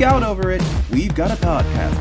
geek out over it, we've got a podcast.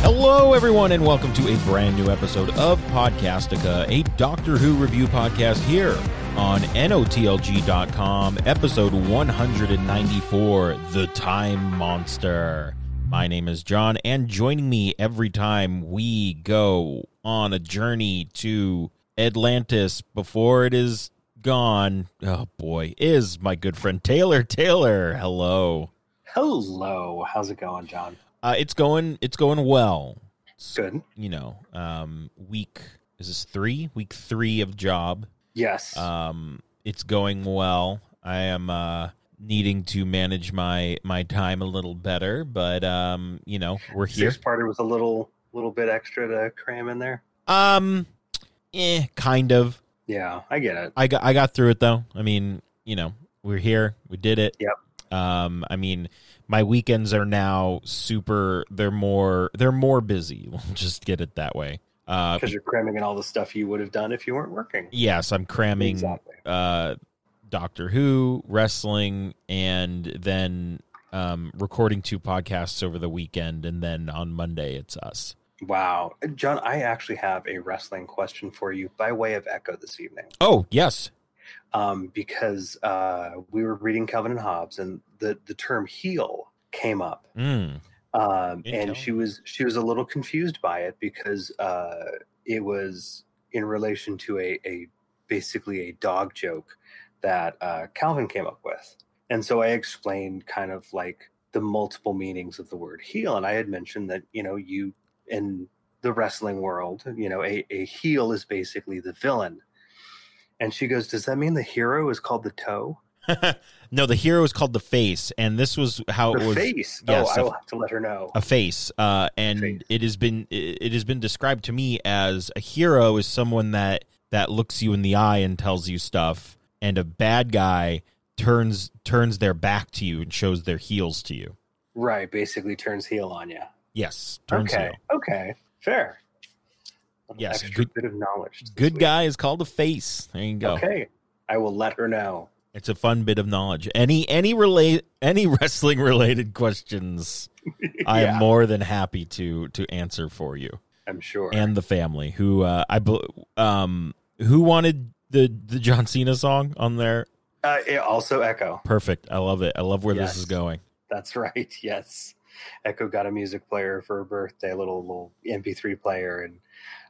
Hello, everyone, and welcome to a brand new episode of Podcastica, a Doctor Who review podcast here on NOTLG.com, episode 194 The Time Monster. My name is John, and joining me every time we go on a journey to Atlantis before it is gone, oh boy, is my good friend Taylor. Taylor, hello. Hello, how's it going, John? Uh, it's going. It's going well. It's, Good. You know, um, week is this three? Week three of job. Yes. Um, it's going well. I am uh, needing to manage my my time a little better, but um, you know, we're here. Six parter was a little little bit extra to cram in there. Um, eh, kind of. Yeah, I get it. I got I got through it though. I mean, you know, we're here. We did it. Yep. Um, I mean, my weekends are now super. They're more. They're more busy. We'll just get it that way. Uh, Because you're cramming in all the stuff you would have done if you weren't working. yes, I'm cramming Exactly. uh, Doctor Who, wrestling, and then um, recording two podcasts over the weekend, and then on Monday it's us. Wow, John, I actually have a wrestling question for you by way of echo this evening. Oh yes, Um, because uh, we were reading Calvin and Hobbes, and the the term heel came up. mm. um, and she was she was a little confused by it because uh, it was in relation to a, a basically a dog joke that uh, Calvin came up with, and so I explained kind of like the multiple meanings of the word heel, and I had mentioned that you know you in the wrestling world, you know, a, a heel is basically the villain. And she goes, Does that mean the hero is called the toe? no, the hero is called the face, and this was how The it was. face. yes, oh, I will have to let her know. a face uh and Face. it has been it it has been described to me as a hero is someone that that looks you in the eye and tells you stuff and a bad guy turns turns their back to you and shows their heels to you Right, basically turns heel on you. Yes turns okay. heel Okay. Fair. Yes, Extra good- bit of knowledge. good week. guy is called a face there you go Okay. I will let her know. it's a fun bit of knowledge any any relate any wrestling related questions i am more than happy to to answer for you I'm sure. and the family who uh i um who wanted the the john cena song on there uh, it also Echo. perfect i love it i love where Yes. this is going That's right. Yes. Echo got a music player for her birthday, a little little MP3 player, and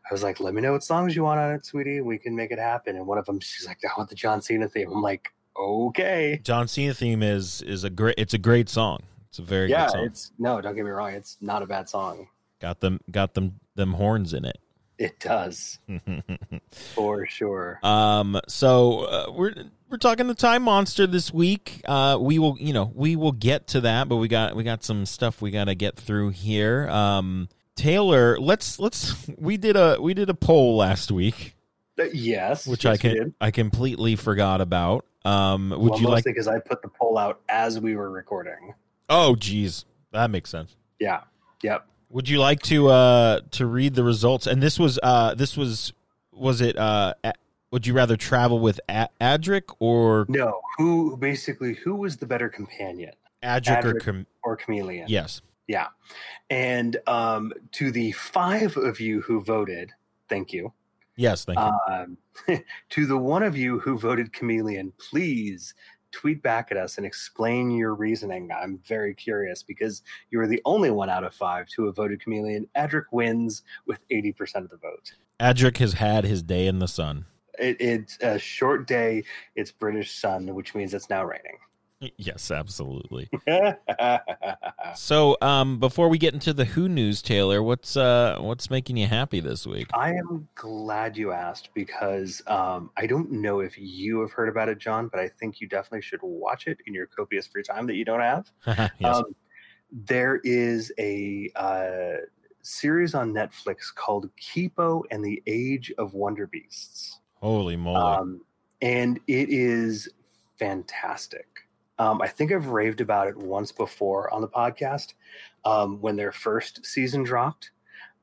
I was like, "Let me know what songs you want on it, sweetie. We can make it happen." And one of them, she's like, "I want the John Cena theme." I'm like, "Okay." john cena theme is is a great it's a great song it's a very yeah, good song it's no, don't get me wrong, it's not a bad song. got them got them them horns in it It does for sure. Um, so uh, we're we're talking the time monster this week. Uh, we will, you know, we will get to that, but we got we got some stuff we got to get through here. Um, Taylor, let's let's we did a we did a poll last week, Uh, yes, which yes, I can. I completely forgot about. Um, would well, you like? because I put the poll out as we were recording. Oh, geez, that makes sense. Yeah. Yep. Would you like to uh to read the results? And this was uh this was was it uh would you rather travel with a- Adric or No. Who basically who was the better companion Adric, or Adric. Or Kamelion? yes Yeah. And um, to the five of you who voted, thank you. yes thank you. Um, to the one of you who voted Kamelion, please tweet back at us and explain your reasoning. I'm very curious because you were the only one out of five to have voted Kamelion. Adric wins with 80% of the vote. Adric has had his day in the sun. It, it's a short day. It's British sun, which means it's now raining. Yes, absolutely. So, um, before we get into the Who news, Taylor, what's uh, what's making you happy this week? I am glad you asked because um, I don't know if you have heard about it, John, but I think you definitely should watch it in your copious free time that you don't have. yes. Um, there is a uh, series on Netflix called Kipo and the Age of Wonder Beasts. Holy moly! Um, and it is fantastic. Um, I think I've raved about it once before on the podcast um, when their first season dropped.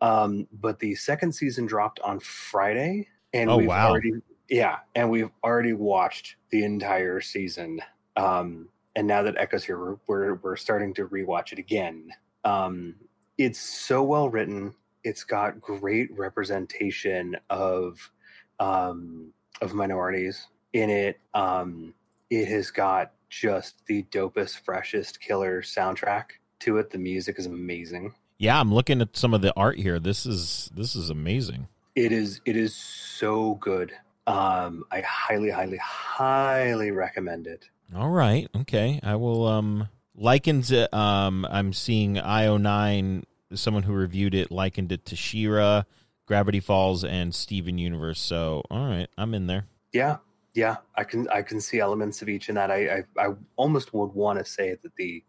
Um, but the second season dropped on Friday, and Oh, we've wow. already yeah, and we've already watched the entire season. Um, and now that Echo's here, we're we're, we're starting to rewatch it again. Um, it's so well written. It's got great representation of um, of minorities in it. Um, it has got just the dopest, freshest killer soundtrack to it. The music is amazing. Yeah, I'm looking at some of the art here. This is this is amazing. It is it is so good. Um, I highly, highly, highly recommend it. All right. Okay. I will um likens it um I'm seeing IO9 someone who reviewed it likened it to She-Ra, Gravity Falls and Steven Universe. So, all right, I'm in there. Yeah, yeah, I can I can see elements of each in that. I I, I almost would want to say that the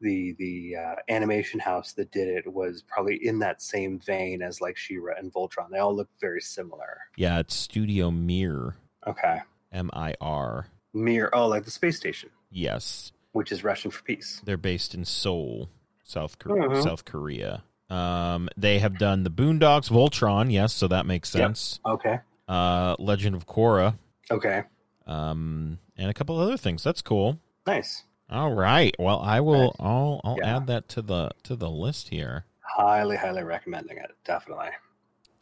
the the uh, animation house that did it was probably in that same vein as like She-Ra and Voltron. They all look very similar. Yeah, it's Studio Mir, Okay, M I R. Mir. Oh, like the space station, Yes. which is Russian for peace. They're based in Seoul, South Korea. Mhm. South Korea. Um, they have done the Boondocks, Voltron, yes, so that makes Yep. sense. Okay, Uh, Legend of Korra, okay, um, and a couple other things. That's cool. nice. All right. Well, I will. Nice. I'll. I'll Yeah. add that to the to the list here. Highly, highly recommending it. Definitely.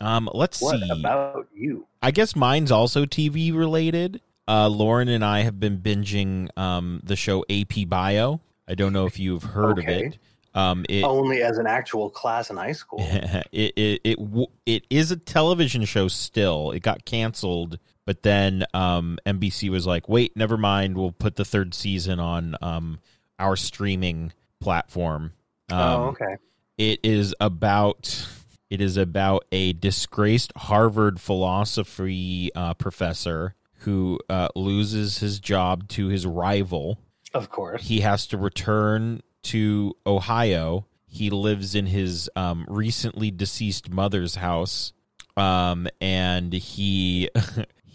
Um, let's What see. about you? I guess mine's also TV related. Uh, Lauren and I have been binging um the show AP Bio. I don't know if you've heard Okay. of it. Um, it Only as an actual class in high school. it it it it is a television show still. It got canceled, but then um, NBC was like, "Wait, never mind. We'll put the third season on um, our streaming platform." Um, oh, okay. It is about it is about a disgraced Harvard philosophy uh, professor who uh, loses his job to his rival Of course. he has to return to Ohio. He lives in his um, recently deceased mother's house, um, and he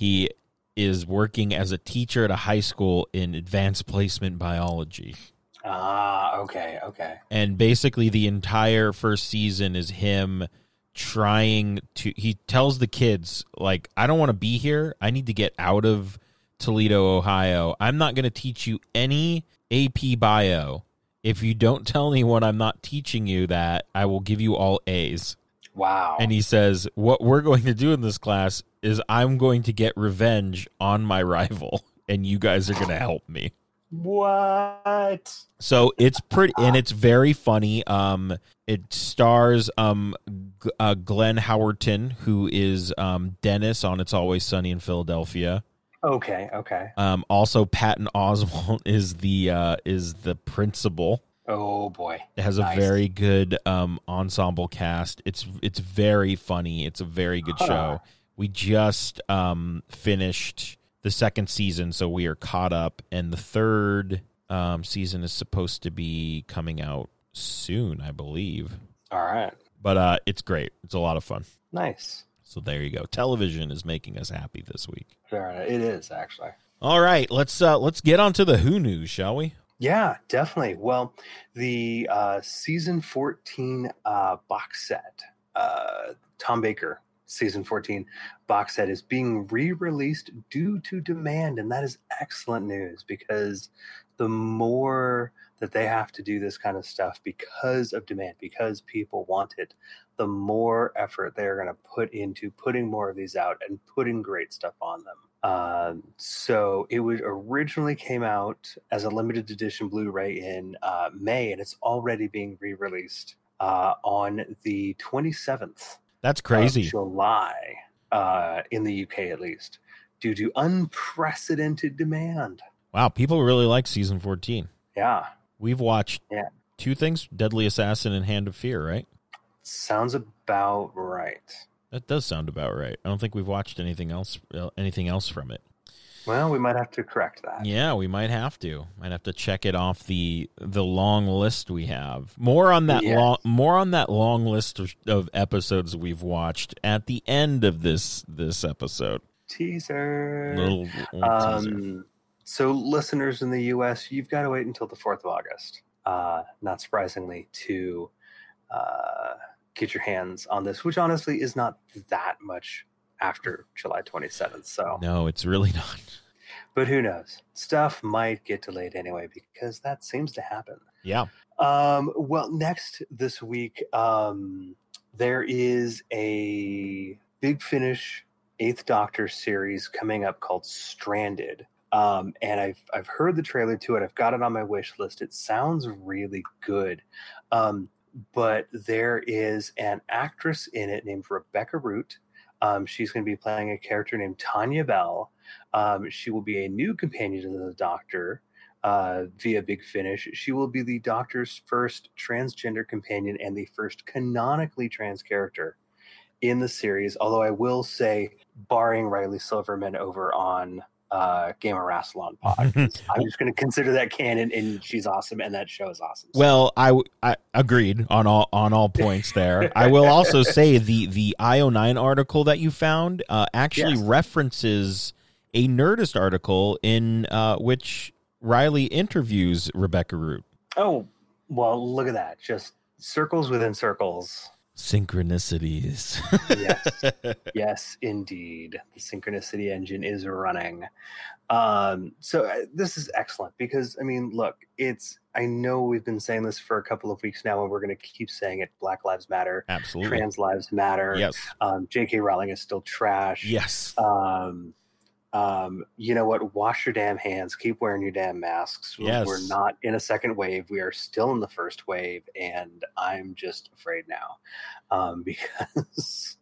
he is working as a teacher at a high school in advanced placement biology. Ah, okay, okay. And basically, the entire first season is him trying to. He tells the kids, like, I don't want to be here. I need to get out of Toledo, Ohio. I'm not going to teach you any AP bio. If you don't tell anyone I'm not teaching you that, I will give you all A's. Wow. And he says, What we're going to do in this class is I'm going to get revenge on my rival, and you guys are going to help me. what? So it's pretty, and it's very funny. Um, it stars um, G- uh, Glenn Howerton, who is um Dennis on It's Always Sunny in Philadelphia. Okay, okay. Um, also Patton Oswalt is the uh is the principal. Oh boy. It has a very good um ensemble cast. It's it's very funny. It's a very good Huh. show. We just um finished the second season, so we are caught up, and the third um season is supposed to be coming out soon, I believe. All right. But uh it's great. It's a lot of fun. Nice. So there you go. Television is making us happy this week. It is actually. All right, let's uh let's get on to the Who news, shall we? Yeah, definitely. Well, the uh, season 14 uh, box set, uh, Tom Baker season 14 box set, is being re released due to demand. And that is excellent news because the more that they have to do this kind of stuff because of demand, because people want it, the more effort they're going to put into putting more of these out and putting great stuff on them. Um, so it would originally came out as a limited edition Blu-ray in uh, May, and it's already being re-released uh, on the 27th That's of crazy. July uh, in the UK, at least, due to unprecedented demand. Wow, people really like season 14. Yeah, We've watched Yeah. two things, Deadly Assassin and Hand of Fear, right? sounds about right. That does sound about right. I don't think we've watched anything else uh, anything else from it. Well, we might have to correct that. Yeah, we might have to. Might have to check it off the the long list we have. More on that Yes. long more on that long list of, of episodes we've watched at the end of this this episode. Teaser. Little, little teaser. Um, so, listeners in the U.S., you've got to wait until the fourth of August. Uh, not surprisingly, to uh, get your hands on this, which honestly is not that much after July 27th. So, No, it's really not. but who knows? Stuff might get delayed anyway because that seems to happen. Yeah. Um, well, next this week, um, there is a Big Finish Eighth Doctor series coming up called Stranded. Um, and I've I've heard the trailer to it. I've got it on my wish list. It sounds really good. Um, but there is an actress in it named Rebecca Root. Um, she's going to be playing a character named Tania Bell. Um, she will be a new companion to the Doctor uh, via Big Finish. She will be the Doctor's first transgender companion and the first canonically trans character in the series. Although I will say, barring Riley Silverman over on uh, Game of Rassilon pod, I'm just going to consider that canon, and she's awesome, and that show is awesome. So, Well, I, w- I agreed on all on all points there. I will also say the the IO9 article that you found uh, actually Yes. references a Nerdist article in uh, which Riley interviews Rebecca Root. oh well, look at that! Just circles within circles. Synchronicities. Yes. yes, indeed. The synchronicity engine is running. Um, so uh, this is excellent because, I mean, look, it's, I know we've been saying this for a couple of weeks now, and we're going to keep saying it Black Lives Matter, Absolutely. trans lives matter. Yes. Um, J.K. Rowling is still trash. Yes. Um, um, you know what? Wash your damn hands. Keep wearing your damn masks. We're- Yes. We're not in a second wave. We are still in the first wave, and I'm just afraid now um, because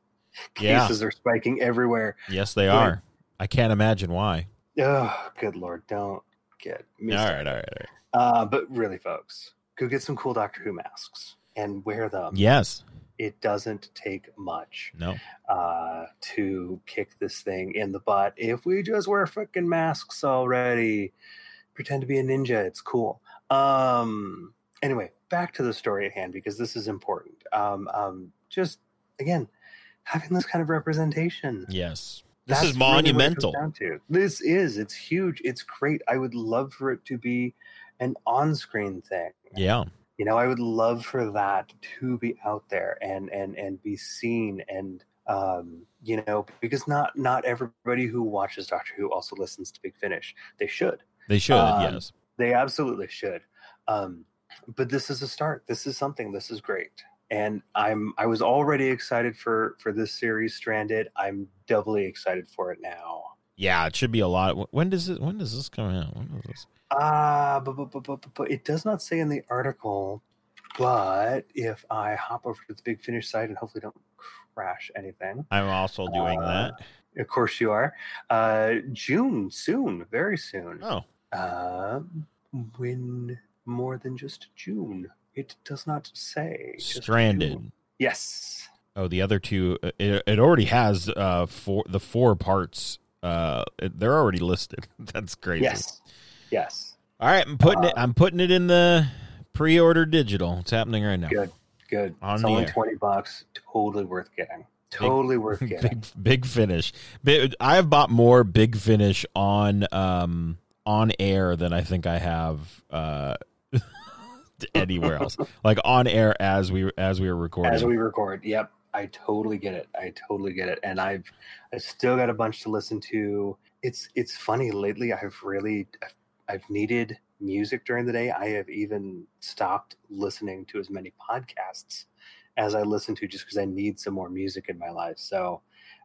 Yeah. cases are spiking everywhere. Yes, they are. I can't imagine why. Oh, good lord! Don't get me. All started. right. All right. All right. Uh, but really, folks, go get some cool Doctor Who masks and wear them. Yes. It doesn't take much. No. uh, to kick this thing in the butt. If we just wear freaking masks already, pretend to be a ninja, it's cool. Um, anyway, back to the story at hand because this is important. Um, um, just again, having this kind of representation. Yes. This is really what it comes monumental. to. This is. It's huge. It's great. I would love for it to be an on-screen thing Yeah. You know i would love for that to be out there and and and be seen and um you know because not not everybody who watches doctor who also listens to big finish. They should. They should. Um, yes. they absolutely should. Um but this is a start. This is something. This is great. And i'm i was already excited for for this series stranded. I'm doubly excited for it now Yeah. It should be a lot. When does it? When does this come out? When does this? Ah, but, but, but, but, but it does not say in the article. But if I hop over to the Big Finish site and hopefully don't crash anything, I'm also doing Uh, that. of course you are. Uh, June, soon, very soon. Oh. Um, when more than just June? It does not say. Stranded. Yes. Oh, the other two. uh, It, it already has uh four the four parts. Uh, they're already listed. That's crazy. Yes. Yes. All right, I'm putting it. Uh, I'm putting it in the pre-order digital. It's happening right now. Good. Good. On it's only air. twenty bucks. Totally worth getting. Totally worth getting. big big finish. Big, I have bought more big finish on um on air than I think I have uh anywhere else. like on air as we as we were recording. as we record yep i totally get it i totally get it and i've i still got a bunch to listen to. It's it's funny lately i've really I've, needed music during the day. I have even stopped listening to as many podcasts as i listen to just because i need some more music in my life so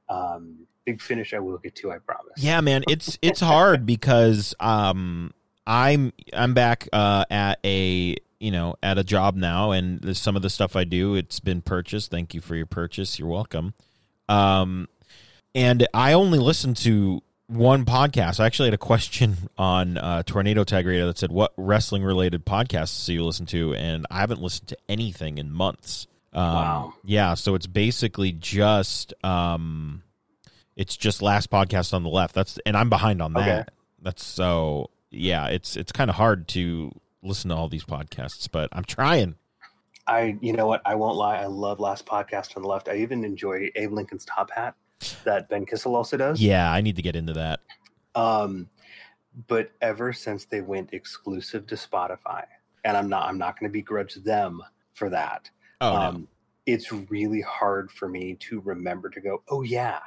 um big finish i will get to i promise. Yeah, man, it's it's hard because um I'm I'm back uh at a you know at a job now and some of the stuff I do it's been purchased. Thank you for your purchase. You're welcome. Um and I only listen to one podcast. I actually had a question on uh, Tornado Tag Radio that said, "What wrestling related podcasts do you listen to?" And I haven't listened to anything in months. Um, Wow. Yeah, so it's basically just um, it's just last podcast on the left. That's and I'm behind on that. Okay. That's so yeah. It's it's kind of hard to listen to all these podcasts, but I'm trying. I, you know what? I won't lie. I love Last Podcast on the Left. I even enjoy Abe Lincoln's Top Hat that Ben Kissel also does. Yeah, I need to get into that. Um, but ever since they went exclusive to Spotify, and I'm not, I'm not going to begrudge them for that. Oh no. um, it's really hard for me to remember to go. Oh yeah,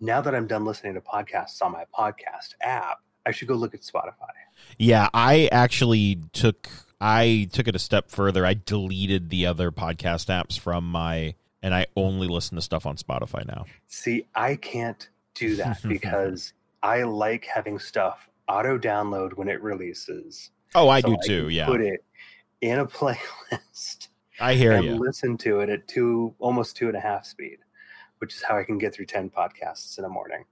now that I'm done listening to podcasts on my podcast app, I should go look at Spotify. Yeah, I actually took I took it a step further. I deleted the other podcast apps from my and I only listen to stuff on Spotify now. See, I can't do that because I like having stuff auto download when it releases. Oh, I So do I too. Yeah, Put it in a playlist I hear and you. listen to it at two, almost two and a half speed, which is how I can get through 10 podcasts in a morning.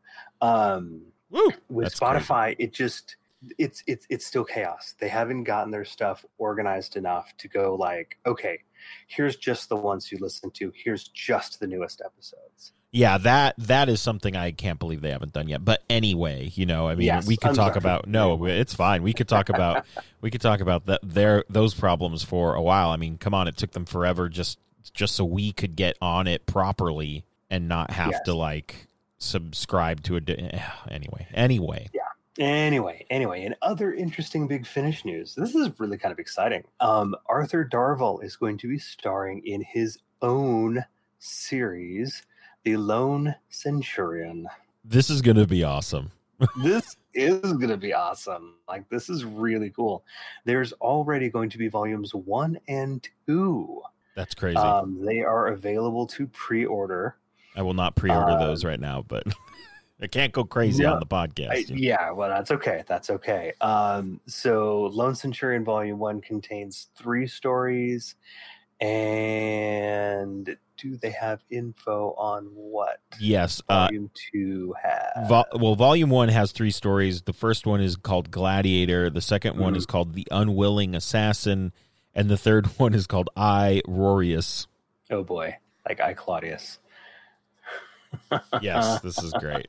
Um, Woo! with That's crazy. Spotify, it just, it's, it's, it's still chaos. They haven't gotten their stuff organized enough to go like, okay, here's just the ones you listen to. Here's just the newest episodes. Yeah, that that is something I can't believe they haven't done yet. But anyway, you know, I mean, Yes, we could I'm talk sorry. about no, it's fine. We could talk about we could talk about that their those problems for a while. I mean, come on, it took them forever just just so we could get on it properly and not have Yes. to like subscribe to a di- anyway. Anyway, Yeah. Anyway, anyway, and other interesting big finish news, this is really kind of exciting. Um, Arthur Darvill is going to be starring in his own series, The Lone Centurion. this is going to be awesome. this is going to be awesome. Like, this is really cool. There's already going to be volumes one and two. That's crazy. Um, they are available to pre order. I will not pre-order uh, those right now, but I can't go crazy No, on the podcast. I, yeah, well, that's okay. That's okay. Um, so, Lone Centurion Volume One contains three stories, and do they have info on what yes, uh, Volume Two has? Vol- well, volume one has three stories. The first one is called Gladiator. The 2nd one Mhm. is called The Unwilling Assassin, and the third one is called I Rorius. oh boy, like I Claudius. Yes, this is great.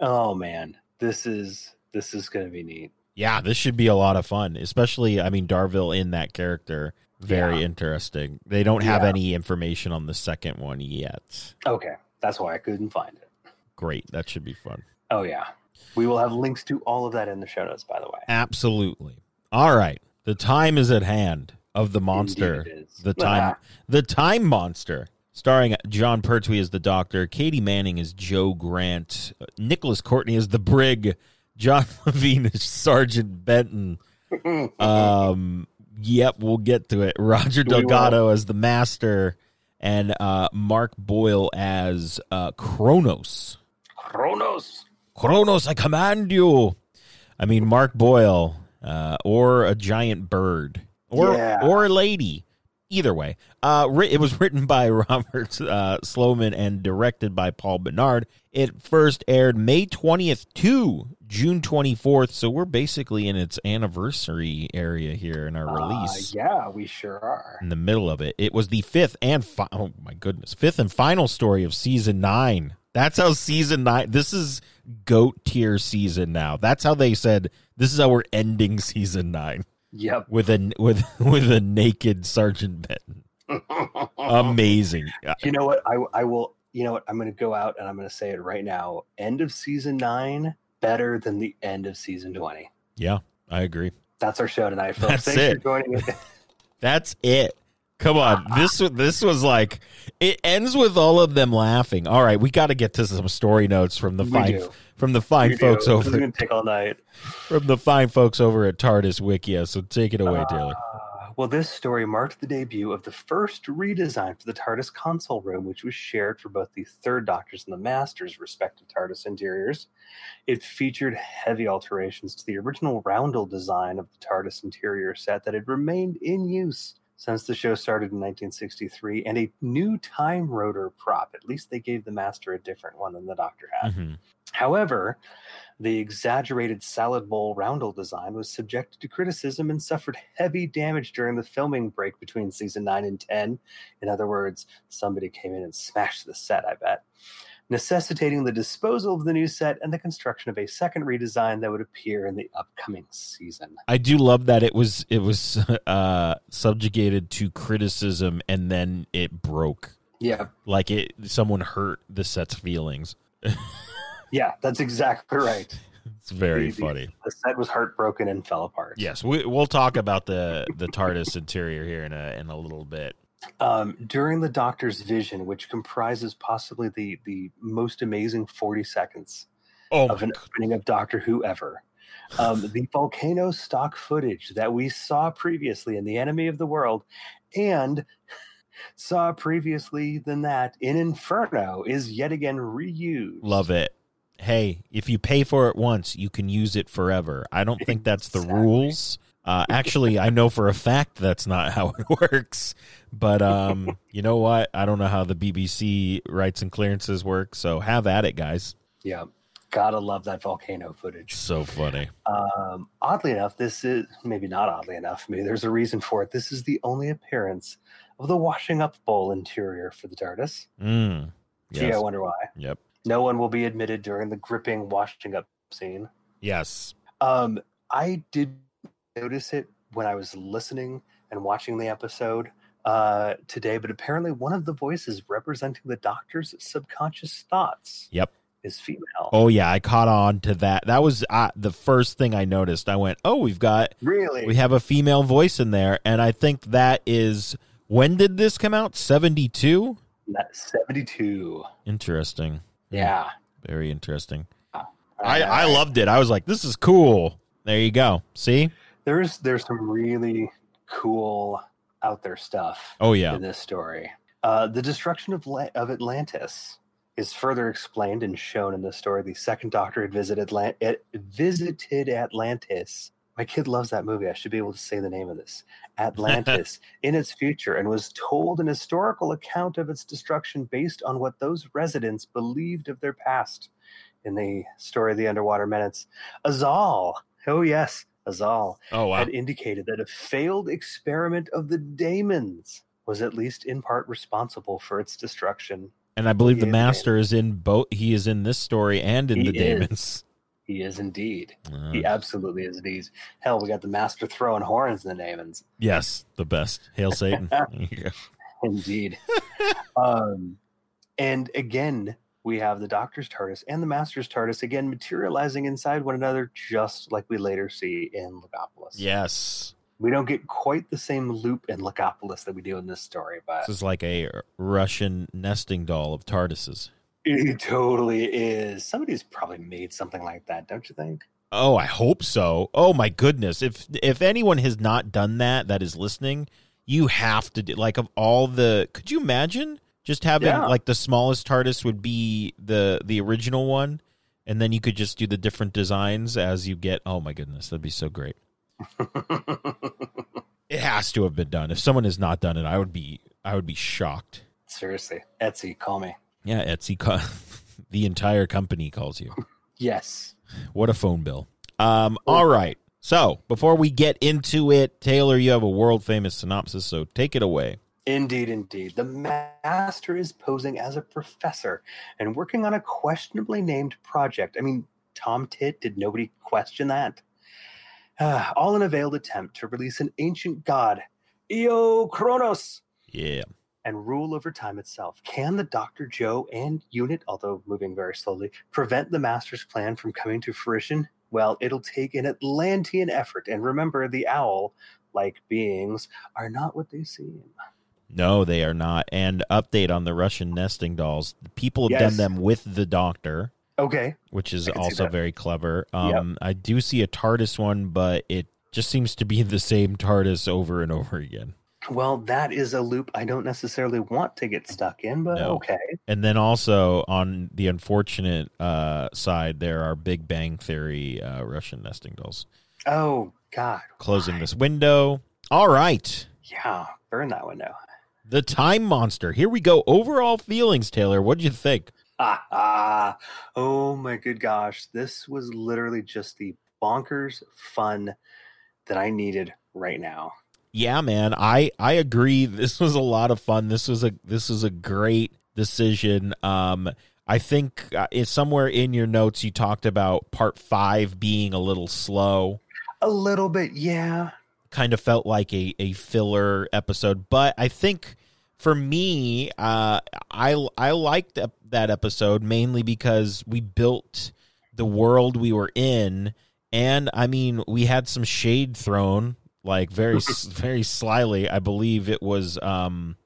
oh man, this is this is going to be neat. Yeah, this should be a lot of fun. Especially, I mean, Darvill in that character, very Yeah. interesting. They don't have Yeah. any information on the second one yet. Okay, that's why I couldn't find it. Great, that should be fun. Oh yeah, we will have links to all of that in the show notes. By the way, Absolutely. All right, the time is at hand of the monster. Indeed it is. The time, the time monster, starring Jon Pertwee as the Doctor, Katy Manning as Jo Grant, uh, Nicholas Courtney as the Brig, John Levene as Sergeant Benton. Um, yep, we'll get to it. Roger. Delgado as the Master, and uh, Marc Boyle as uh, Kronos. Kronos. Kronos, I command you. I mean, Marc Boyle, uh, or a giant bird, or Yeah. or a lady. Either way, uh, ri- it was written by Robert uh, Sloman and directed by Paul Bernard. It first aired May twentieth to June twenty fourth, so we're basically in its anniversary area here in our Uh, release. yeah, we sure are. In the middle of it, it was the fifth and fi- oh my goodness, fifth and final story of season nine. That's how season nine. This is goat tier season now. That's how they said this is how we're ending season nine Yep. with a with with a naked Sergeant Benton. Amazing. You know what? I I will. You know what? I'm going to go out and I'm going to say it right now. End of season nine better than the end of season twenty. Yeah, I agree. That's our show tonight, folks. That's Thanks it. for joining us. That's it. Come on, this was this was like it ends with all of them laughing. All right, we got to get to some story notes from the We fine do. from the fine We do. folks This is over going to take all night. from the fine folks over at TARDIS Wikia. So take it away, Taylor. Uh, well, this story marked the debut of the first redesign for the TARDIS console room, which was shared for both the Third Doctor's and the Master's respective TARDIS interiors. It featured heavy alterations to the original roundel design of the TARDIS interior set that had remained in use since the show started in 1963, and a new time rotor prop. At least they gave the Master a different one than the Doctor had. Mhm. However, the exaggerated salad bowl roundel design was subjected to criticism and suffered heavy damage during the filming break between season 9 and 10. In other words, somebody came in and smashed the set, I bet, necessitating the disposal of the new set and the construction of a second redesign that would appear in the upcoming season. I do love that it was it was uh, subjugated to criticism and then it broke. Yeah. Like it, someone hurt the set's feelings. Yeah, that's exactly right. It's very The- funny. The set was heartbroken and fell apart. Yes, we, we'll talk about the the TARDIS interior here in a in a little bit. Um, during the Doctor's vision, which comprises possibly the the most amazing forty seconds Oh, of an God. opening of Doctor Who ever. Um, the volcano stock footage that we saw previously in The Enemy of the World and saw previously than that in Inferno is yet again reused. love it. Hey, if you pay for it once, you can use it forever. I don't think that's the Exactly. rules. Uh, actually, I know for a fact that's not how it works. But um, you know what? I don't know how the BBC rights and clearances work. So have at it, guys. Yeah, gotta love that volcano footage. So funny. Um, oddly enough, this is maybe not oddly enough. Maybe there's a reason for it. This is the only appearance of the washing up bowl interior for the TARDIS. Mm. Gee, I wonder why. Yep. No one will be admitted during the gripping washing up scene. Yes. Um, I did notice it when I was listening and watching the episode uh, today, but apparently one of the voices representing the Doctor's subconscious thoughts Yep. is female. Oh yeah, I caught on to that. That was uh, the first thing I noticed. I went, "Oh, we've got really? we have a female voice in there," and I think that is when did this come out? Seventy two. Seventy two. Interesting. Yeah. Very interesting. Uh, I I loved it. I was like, "This is cool." There you go. See? There's there's some really cool out there stuff Oh yeah. in this story. Uh, the destruction of La- of Atlantis is further explained and shown in the story. The second Doctor had visited Atlant- it visited Atlantis. My kid loves that movie. I should be able to say the name of this. Atlantis in its future and was told an historical account of its destruction based on what those residents believed of their past. In the story of the Underwater Menace, Azal, oh yes, Azal, Oh wow. had indicated that a failed experiment of the daemons was at least in part responsible for its destruction. And I believe the master is in both. He is in this story and in He the is. Daemons. He is indeed. Uh, He absolutely is indeed. Hell, we got the master throwing horns in the daemons. yes, the best. Hail Satan. There you go. Indeed. um, and again, we have the Doctor's TARDIS and the Master's TARDIS again materializing inside one another, just like we later see in Logopolis. yes. We don't get quite the same loop in Logopolis that we do in this story, but This is like a Russian nesting doll of TARDISes. It totally is. Somebody's probably made something like that, don't you think? Oh, I hope so. Oh my goodness. If if anyone has not done that that is listening, you have to do like of all the could you imagine just having Yeah. like the smallest TARDIS would be the the original one and then you could just do the different designs as you get oh my goodness, that'd be so great. It has to have been done. If someone has not done it, I would be I would be shocked. Seriously, Etsy, call me. Yeah, Etsy ca- the entire company calls you. Yes. What a phone bill. Um, all right. So before we get into it, Taylor, you have a world famous synopsis, so take it away. Indeed, indeed. The master is posing as a professor and working on a questionably named project. I mean, Tom Tit, did nobody question that? Ah, all in a veiled attempt to release an ancient god, Io Kronos, Yeah. and rule over time itself. Can the Dr. Jo and unit, although moving very slowly, prevent the Master's plan from coming to fruition? Well, it'll take an Atlantean effort. And remember, the owl like beings are not what they seem. No, they are not. And update on the Russian nesting dolls. People have Yes. done them with the doctor, Okay. which is I can see also very clever. Yep. Um, I do see a TARDIS one, but it just seems to be the same TARDIS over and over again. Well, that is a loop I don't necessarily want to get stuck in, but No. okay. And then also on the unfortunate uh, side, there are Big Bang Theory uh, Russian nesting dolls. Oh, God. Closing why? this window. All right. Yeah, burn that window. The Time Monster. Here we go. Overall feelings, Taylor. What do you think? Ah, ah. Oh, my good gosh. This was literally just the bonkers fun that I needed right now. Yeah, man. I I agree. This was a lot of fun. This was a this was a great decision. Um, I think uh, it's somewhere in your notes you talked about part five being a little slow. A little bit, yeah. Kind of felt like a a filler episode, but I think for me, uh, I I liked that episode mainly because we built the world we were in, and I mean we had some shade thrown like very very slyly. I believe it was um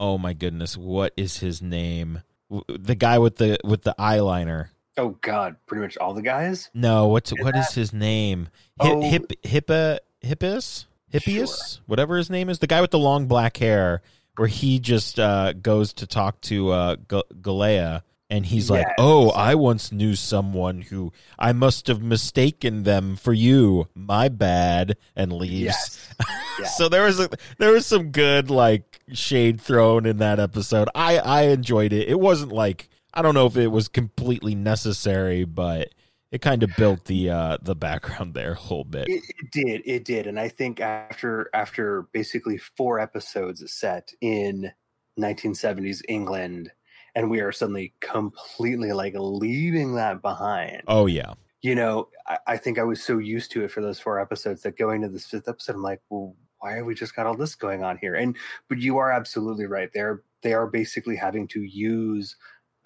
oh my goodness, what is his name? The guy with the with the eyeliner. Oh God, pretty much all the guys. No, what's Is what is his name? Oh. hip hippa hippus hippius whatever his name is. The guy with the long black hair, where he just uh, goes to talk to uh, G- Galleia, and he's like, "Oh, I once knew someone who I must have mistaken them for you. My bad," and leaves. Yes. Yeah. so there was a there was some good like shade thrown in that episode. I I enjoyed it. It wasn't like I don't know if it was completely necessary, but it kind of built the uh the background there a little bit. It, it did, it did, and I think after after basically four episodes set in 1970s England, and we are suddenly completely like leaving that behind. Oh yeah. You know, I, I think I was so used to it for those four episodes that going to this fifth episode, I'm like, well, why have we just got all this going on here? And but you are absolutely right. They're they are basically having to use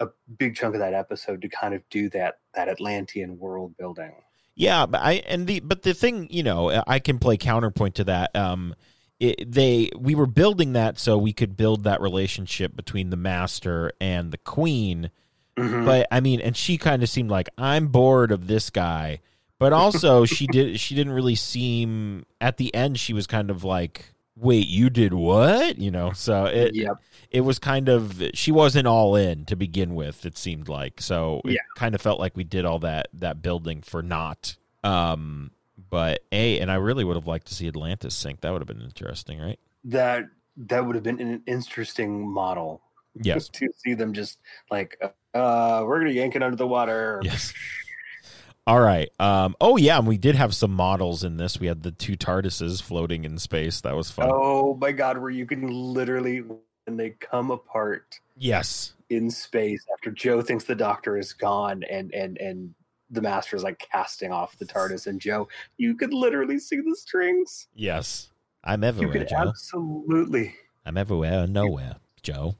a big chunk of that episode to kind of do that that Atlantean world building. Yeah, but I and the but the thing, you know, I can play counterpoint to that. Um it, they we were building that so we could build that relationship between the master and the queen Mhm. but I mean, and she kind of seemed like I'm bored of this guy, but also she did she didn't really seem at the end. She was kind of like, wait, you did what? You know, so it yep. it was kind of she wasn't all in to begin with. It seemed like so it Yeah. kind of felt like we did all that that building for not. Um, but a and I really would have liked to see Atlantis sink. That would have been interesting, right? that that would have been an interesting model Yes. to see them just like uh we're gonna yank it under the water Yes. All right. Um. Oh yeah, and we did have some models in this. We had the two TARDISes floating in space. That was fun. oh my god where you can literally when they come apart Yes. in space after jo thinks the doctor is gone and and and the master is like casting off the tardis and jo you could literally see the strings Yes. I'm you everywhere, could Jo. absolutely I'm everywhere and nowhere, Jo.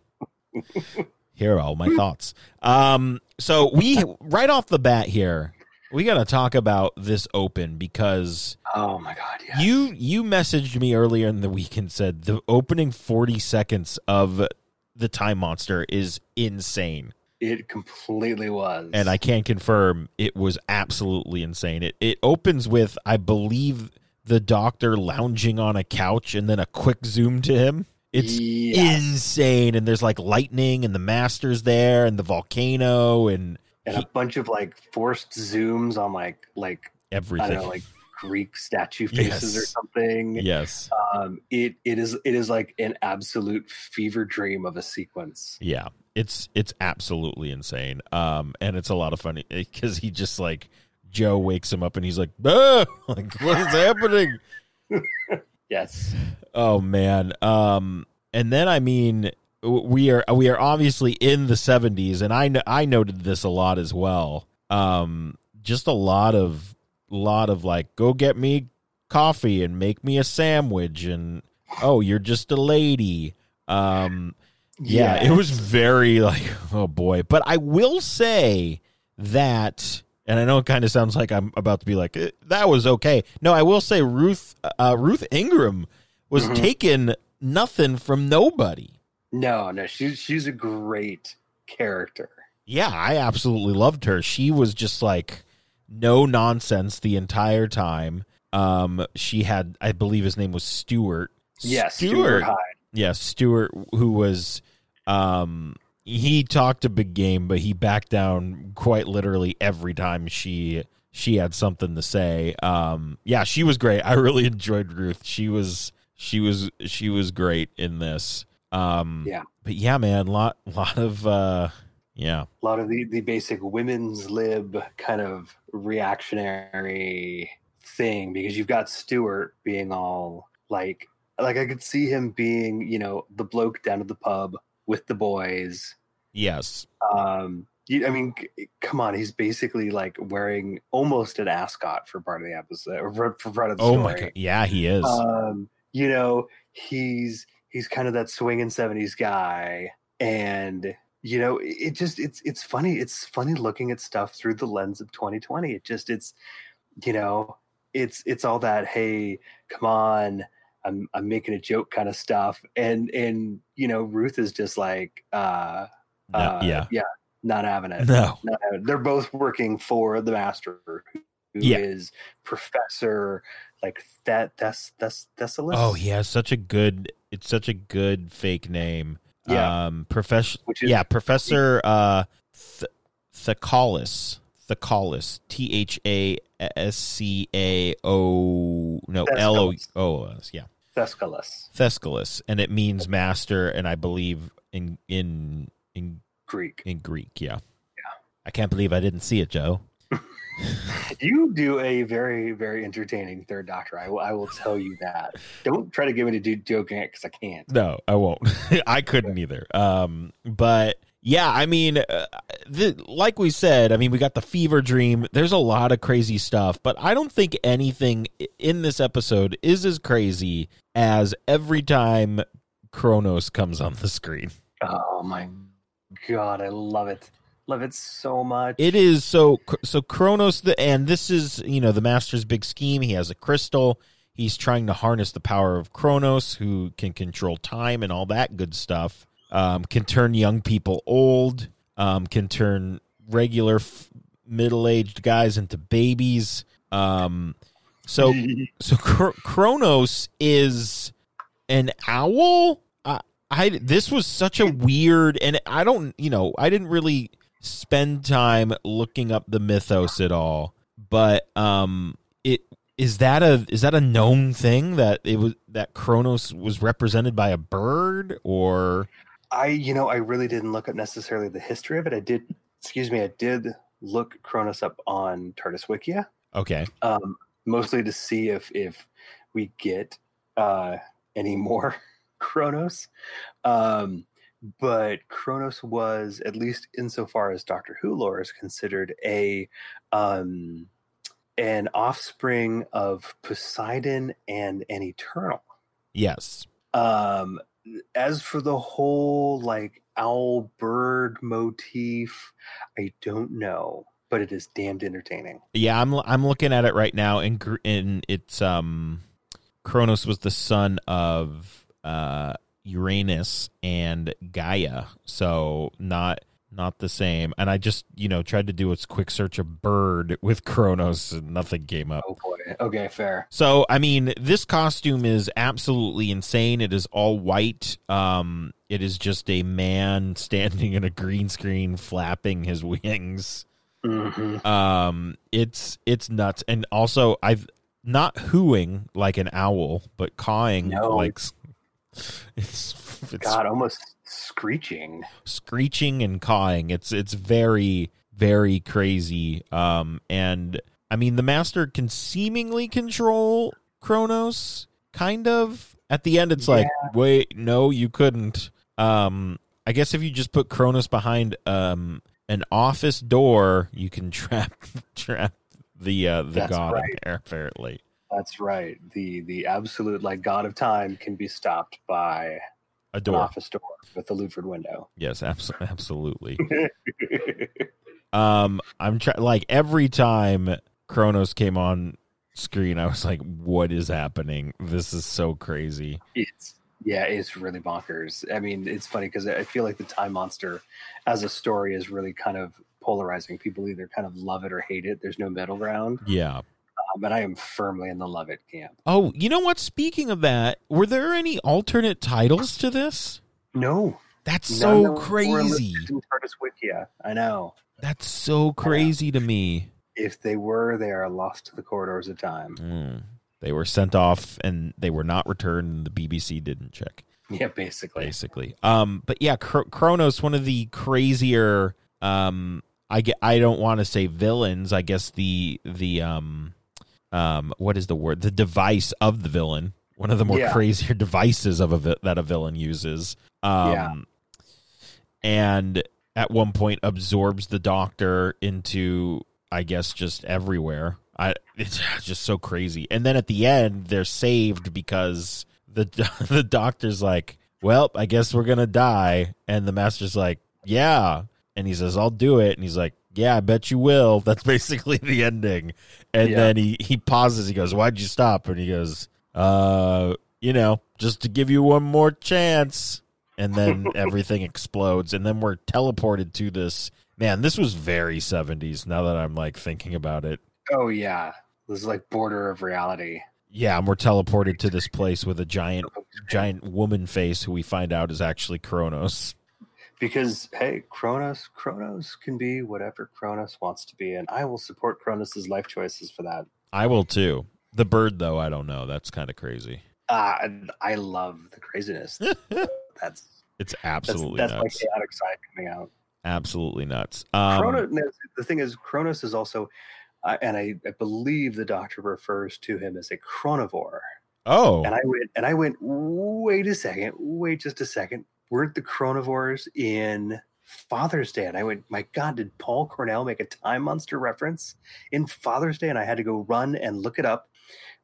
here are all my thoughts. Um. So we right off the bat here, we got to talk about this open because oh my god yes. you you messaged me earlier in the week and said the opening 40 seconds of the time monster is insane. it completely was and I can confirm it was absolutely insane. It it opens with I believe the doctor lounging on a couch and then a quick zoom to him. It's Yes. insane and there's like lightning and the master's there and the volcano and and he- a bunch of like forced zooms on like like I everything. don't know, like Greek statue faces or something. yes. Um, it it is it is like an absolute fever dream of a sequence. Yeah. It's it's absolutely insane. Um and it's a lot of fun cuz he just like Jo wakes him up and he's like, ah! like what is happening? Yes, Oh man. Um and then I mean we are we are obviously in the 70s and I I noted this a lot as well. Um just a lot of lot of like go get me coffee and make me a sandwich and oh you're just a lady. Um yeah, it was very like oh boy. But I will say that and I know it kind of sounds like I'm about to be like eh, that was okay. No, I will say Ruth uh, Ruth Ingram was Mhm. taking nothing from nobody. No, no. She's she's a great character. Yeah, I absolutely loved her. She was just like no nonsense the entire time. Um, she had, I believe his name was Stuart. Yes, Stuart. Hyde. Yeah, Stuart, who was, um, he talked a big game, but he backed down quite literally every time she she had something to say. Um, yeah, she was great. I really enjoyed Ruth. She was she was she was great in this. Um, Yeah. but yeah, man, lot lot of uh, yeah, A lot of the the basic women's lib kind of reactionary thing because you've got Stuart being all like like I could see him being you know the bloke down at the pub with the boys. Yes, um you, i mean c- come on he's basically like wearing almost an ascot for part of the episode for, for part of the oh story. My god, yeah, he is. um you know he's he's kind of that swinging 70s guy and you know it just it's it's funny it's funny looking at stuff through the lens of 2020 it just it's you know it's it's all that hey come on I'm I'm making a joke kind of stuff, and and you know Ruth is just like, uh, No, uh yeah. yeah, not having it. No. Not having it. They're both working for the master, who is Yeah. Professor like that. That's that's Thessalis. Oh, he has such a good. It's such a good fake name. Yeah. Um, professor. Yeah, Professor uh, Th- Thakalis. Thakalis. T H A S C A O. No, L O Thescalis. Yeah, Thescalis, Thescalis, and it means master, and I believe in in in Greek. in Greek. Yeah. Yeah. I can't believe I didn't see it, Joe. You do a very very entertaining third Doctor. I will I will tell you that. Don't try to get me to do joking it because I can't. No, I won't. I couldn't either. Um, but yeah, I mean, uh, the, like we said, I mean, we got the fever dream. There's a lot of crazy stuff, but I don't think anything in this episode is as crazy as every time Kronos comes on the screen. Oh my god, I love it. Love it so much. It is so so Kronos the and this is you know the master's big scheme. He has a crystal. He's trying to harness the power of Kronos, who can control time and all that good stuff. Um, can turn young people old. Um, can turn regular f- middle aged guys into babies. Um, so so Cr- Kronos is an owl. I, I this was such a weird, and I don't, you know, I didn't really spend time looking up the mythos at all. But um, it is that a is that a known thing that it was that Kronos was represented by a bird or I, you know, I really didn't look up necessarily the history of it. I did, excuse me, I did look Kronos up on TARDIS Wikia, okay, um, mostly to see if if we get uh, any more Kronos. Um, but Kronos was, at least insofar as Doctor Who lore is considered, a um, an offspring of Poseidon and an Eternal. yes, Um, as for the whole like owl bird motif, I don't know, but it is damned entertaining. yeah. I'm I'm looking at it right now, and gr- and it's um, Kronos was the son of uh Uranus and Gaia, so not not the same. And I just you know tried to do a quick search of bird with Kronos, and nothing came up. Oh boy. Okay, fair. So I mean, this costume is absolutely insane. It is all white. Um, it is just a man standing in a green screen, flapping his wings. hmm Um, it's it's nuts, and also I've not hooing like an owl, but cawing No. like it's it's God, almost screeching. screeching and cawing. It's it's very very crazy. Um, and I mean the master can seemingly control Kronos, kind of. At the end, it's like, wait, no, you couldn't. Um, I guess if you just put Kronos behind um an office door, you can trap trap the uh, the That's god right. there. Apparently, That's right. The the absolute like god of time can be stopped by a an door. office door with the Luford window. Yes, abso- absolutely. Um, I'm trying like every time Kronos came on screen, I was like, "What is happening? This is so crazy." It's yeah, it's really bonkers. I mean, it's funny because I feel like the Time Monster as a story is really kind of polarizing. People either kind of love it or hate it. There's no middle ground. Yeah. Um, and I am firmly in the love it camp. Oh, you know what? Speaking of that, were there any alternate titles to this? No, That's none so that crazy. listed in TARDIS Wikia. I know. That's so crazy to me. If they were, they are lost to the corridors of time. Mm. They were sent off and they were not returned. And the BBC didn't check. Yeah, basically. basically. Um, but yeah, Cr- Kronos, one of the crazier. Um, I get. I don't want to say villains. I guess the the um, um, what is the word? The device of the villain. One of the more Yeah. crazier devices of a vi- that a villain uses. Um, Yeah. and at one point absorbs the doctor into, I guess, just everywhere. I it's just so crazy. And then at the end, they're saved because the the doctor's like, "Well, I guess we're gonna die," and the master's like, "Yeah," and he says, "I'll do it," and he's like, "Yeah, I bet you will." That's basically the ending. And Yeah. then he he pauses. He goes, "Why'd you stop?" And he goes, "Uh." you know, just to give you one more chance. And then everything explodes, and then we're teleported to this. Man, this was very 70s now that I'm like thinking about it. Oh yeah, this is like border of reality. Yeah, and we're teleported to this place with a giant, giant woman face who we find out is actually Kronos. Because hey, Kronos, Kronos can be whatever Kronos wants to be, and I will support Kronos's life choices for that. I will too. The bird, though, I don't know. That's kind of crazy. Uh, I love the craziness. that's It's absolutely that's my nuts. chaotic side coming out. Absolutely nuts. Um, Kronos, the thing is, Kronos is also, uh, and I, I believe the doctor refers to him as a chronivore. oh, And I went, and I went, wait a second, wait just a second. Weren't the chronivores in Father's Day? And I went, my God, did Paul Cornell make a Time Monster reference in Father's Day? And I had to go run and look it up,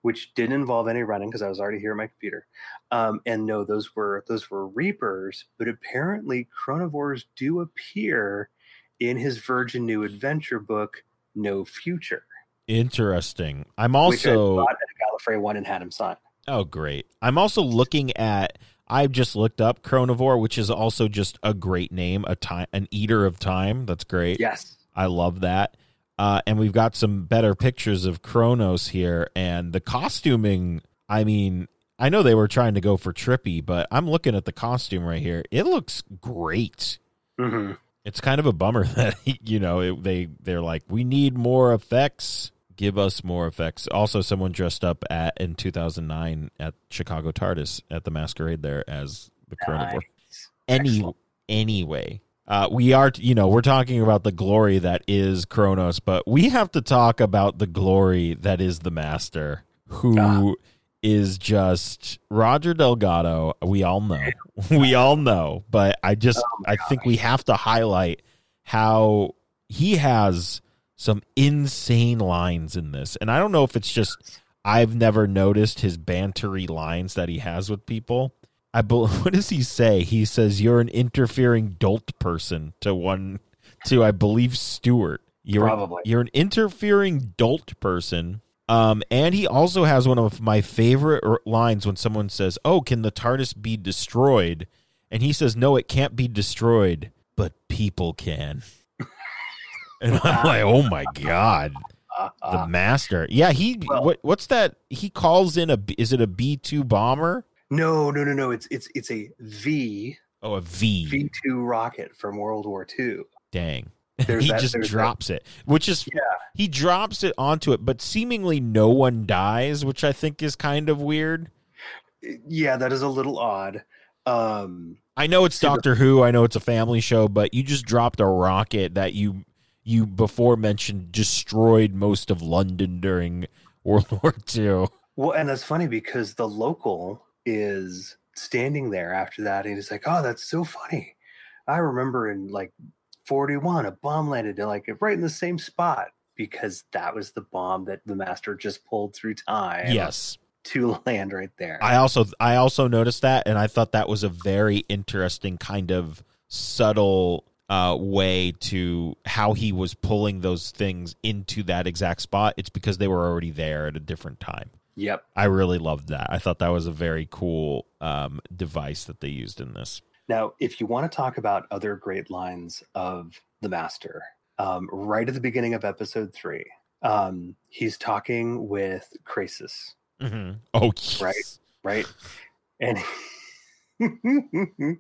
which didn't involve any running because I was already here on my computer. Um, and no, those were those were Reapers, but apparently chronivores do appear in his Virgin New Adventure book, No Future, interesting. I'm which I also bought at a Gallifrey one and had him sign. oh great. I'm also looking at. I've just looked up Chronivore, which is also just a great name, a time, an eater of time. That's great. Yes. I love that. Uh, and we've got some better pictures of Kronos here, and the costuming. I mean, I know they were trying to go for trippy, but I'm looking at the costume right here. It looks great. hmm It's kind of a bummer that you know it, they they're like, we need more effects. Give us more effects. Also, someone dressed up at in 2009 at Chicago TARDIS at the masquerade there as the Nice. any Excellent. anyway uh we are you know we're talking about the glory that is Kronos but we have to talk about the glory that is the master who is Ah. just Roger Delgado we all know we all know but I just Oh I think we have to highlight how he has some insane lines in this and I don't know if it's just I've never noticed his bantery lines that he has with people I bel what does he say? He says you're an interfering dolt person to one to I believe Stuart. You're Probably. you're an interfering dolt person. Um, and he also has one of my favorite lines when someone says, "Oh, can the TARDIS be destroyed?" And he says, "No, it can't be destroyed, but people can." And I'm like, "Oh my god, the uh, master!" Yeah, he Well- what what's that? He calls in a B- is it a B two bomber? no, no, no, no. It's it's it's a V Oh, a V. V two rocket from World War II. Dang. There's he that- just there's that- drops it, which is Yeah. he drops it onto it, but seemingly no one dies, which I think is kind of weird. Yeah, that is a little odd. Um, I know it's Doctor Who, I know it's a family show, but you just dropped a rocket that you you before mentioned destroyed most of London during World War II. well, and that's funny because the local is standing there after that, and he's like, "Oh, that's so funny." I remember in like forty one, a bomb landed in like right in the same spot because that was the bomb that the master just pulled through time. Yes. to land right there. I also I also noticed that and I thought that was a very interesting kind of subtle uh, way to how he was pulling those things into that exact spot. It's because they were already there at a different time. yep. I really loved that. I thought that was a very cool um, device that they used in this. Now, if you want to talk about other great lines of the master, um, right at the beginning of episode three, um, he's talking with Krasis, Mm-hmm. Oh, yes. Right. right? And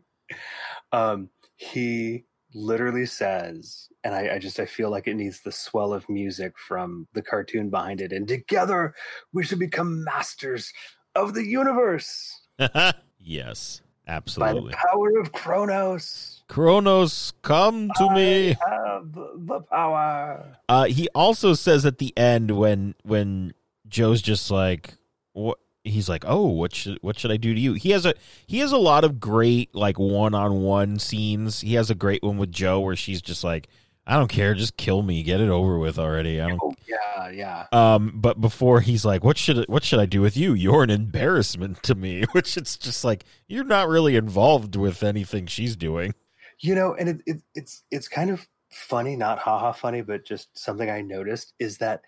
um, he literally says, and I, I just I feel like it needs the swell of music from the cartoon behind it, and together we should become masters of the universe yes, absolutely. by the power of Kronos. Kronos, come to me. Have the power. Uh, he also says at the end when when Jo's just like, what? He's like, oh, what should what should I do to you? He has a he has a lot of great like one on one scenes. He has a great one with Jo where she's just like, I don't care, just kill me, get it over with already. I don't. Oh, yeah, yeah. Um, but before he's like, what should what should I do with you? You're an embarrassment to me. Which it's just like you're not really involved with anything she's doing. You know, and it, it it's it's kind of funny, not haha funny, but just something I noticed is that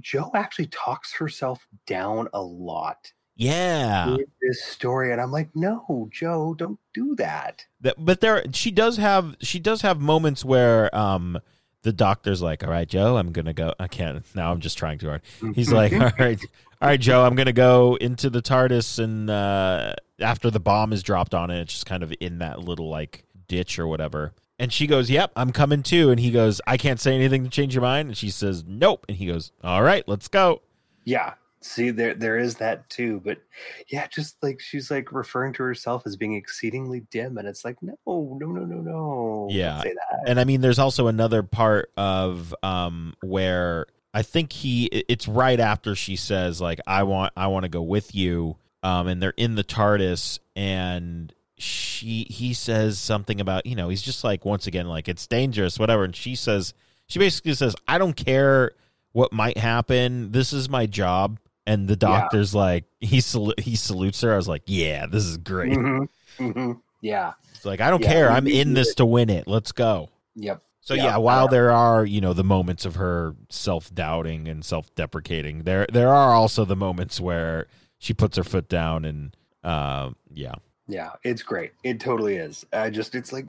Jo actually talks herself down a lot Yeah. this story, and I'm like, no, Jo, don't do that. That, but there, she does have she does have moments where um the doctor's like, "All right, Jo, I'm gonna go." I can't now. I'm just trying too hard. He's like, "All right, all right, Jo, I'm gonna go into the TARDIS and uh after the bomb is dropped on it, it's just kind of in that little like ditch or whatever." And she goes, "Yep, I'm coming too." And he goes, "I can't say anything to change your mind." And she says, "Nope." And he goes, "All right, let's go." Yeah. See, there there is that too, but yeah, just like she's like referring to herself as being exceedingly dim, and it's like, no, no, no, no, no. Yeah. say that. and I mean, there's also another part of um where I think he it's right after she says like I want I want to go with you um and they're in the TARDIS and she he says something about you know he's just like once again like it's dangerous whatever and she says she basically says I don't care what might happen this is my job and the Yeah. doctor's like he sal- he salutes her I was like yeah this is great Mhm, mhm. Yeah. it's like I don't Yeah, care I'm in this it. to win it let's go Yep. so Yeah, yeah, while there are you know the moments of her self doubting and self deprecating, there there are also the moments where she puts her foot down and uh, yeah, Yeah, it's great. It totally is. I just it's like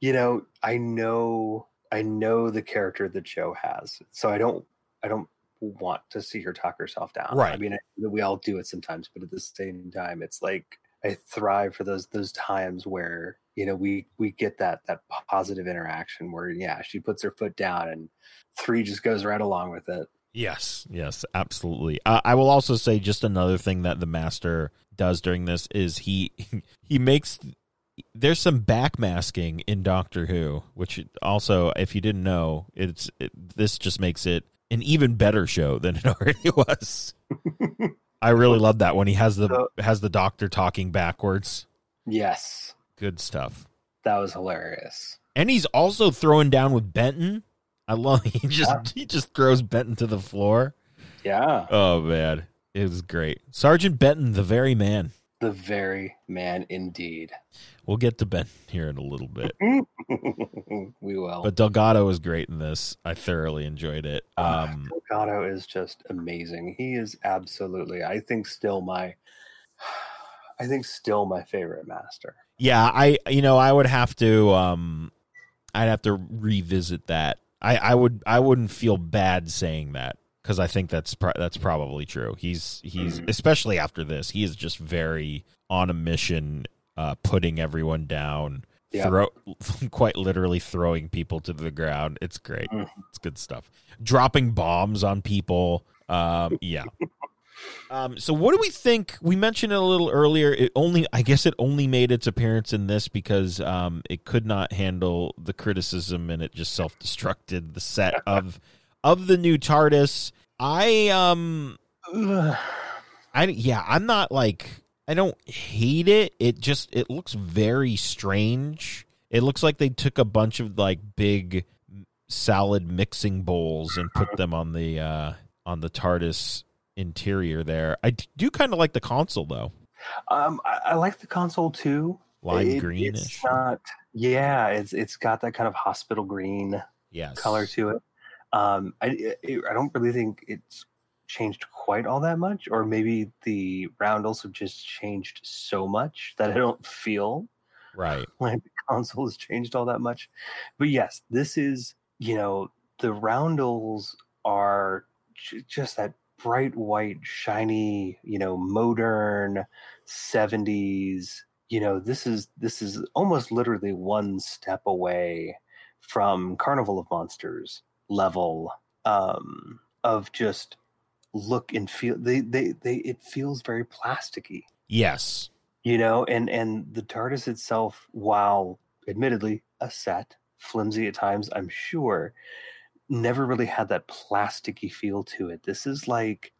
you know, I know I know the character that Jo has. So I don't I don't want to see her talk herself down. Right. I mean, I, we all do it sometimes, but at the same time it's like I thrive for those those times where, you know, we we get that that positive interaction where yeah, she puts her foot down and 3 just goes right along with it. yes, yes, absolutely. Uh, I will also say just another thing that the master does during this is he he makes there's some backmasking in Doctor Who, which also, if you didn't know, it's it, this just makes it an even better show than it already was. I really love that when he has the So- has the doctor talking backwards. Yes. Good stuff. That was hilarious. And he's also throwing down with Benton. I love he just Yeah. he just throws Benton to the floor. Yeah. Oh man, it was great. Sergeant Benton, the very man. The very man indeed. We'll get to Ben here in a little bit. we will. But Delgado was great in this. I thoroughly enjoyed it. Ah, Um, Delgado is just amazing. He is absolutely, I think, still my, I think, still my favorite master. yeah, I you know I would have to um, I'd have to revisit that. I I would I wouldn't feel bad saying that because I think that's pro- that's probably true. He's he's Mhm. especially after this, he is just very on a mission, uh, putting everyone down. Yeah. Throw, quite literally throwing people to the ground. It's great. Mhm. It's good stuff. Dropping bombs on people. Um, yeah. Um, so what do we think? We mentioned it a little earlier. It only, I guess, it only made its appearance in this because um, it could not handle the criticism and it just self-destructed the set of of the new TARDIS. I um, I yeah, I'm not like I don't hate it. It just it looks very strange. It looks like they took a bunch of like big salad mixing bowls and put them on the uh on the TARDIS interior there. I do kind of like the console though. Um, I, I like the console too. Lime It- greenish. It's not. Yeah, it's it's got that kind of hospital green yes. color to it. Um, I it, I don't really think it's changed quite all that much, or maybe the roundels have just changed so much that I don't feel Right. like the console has changed all that much. But yes, this is you know the roundels are j- just that bright white, shiny, you know, modern seventies. You know, this is this is almost literally one step away from Carnival of Monsters level um, of just look and feel. They they they it feels very plasticky Yes. you know and and the tardis itself while admittedly a set flimsy at times i'm sure never really had that plasticky feel to it this is like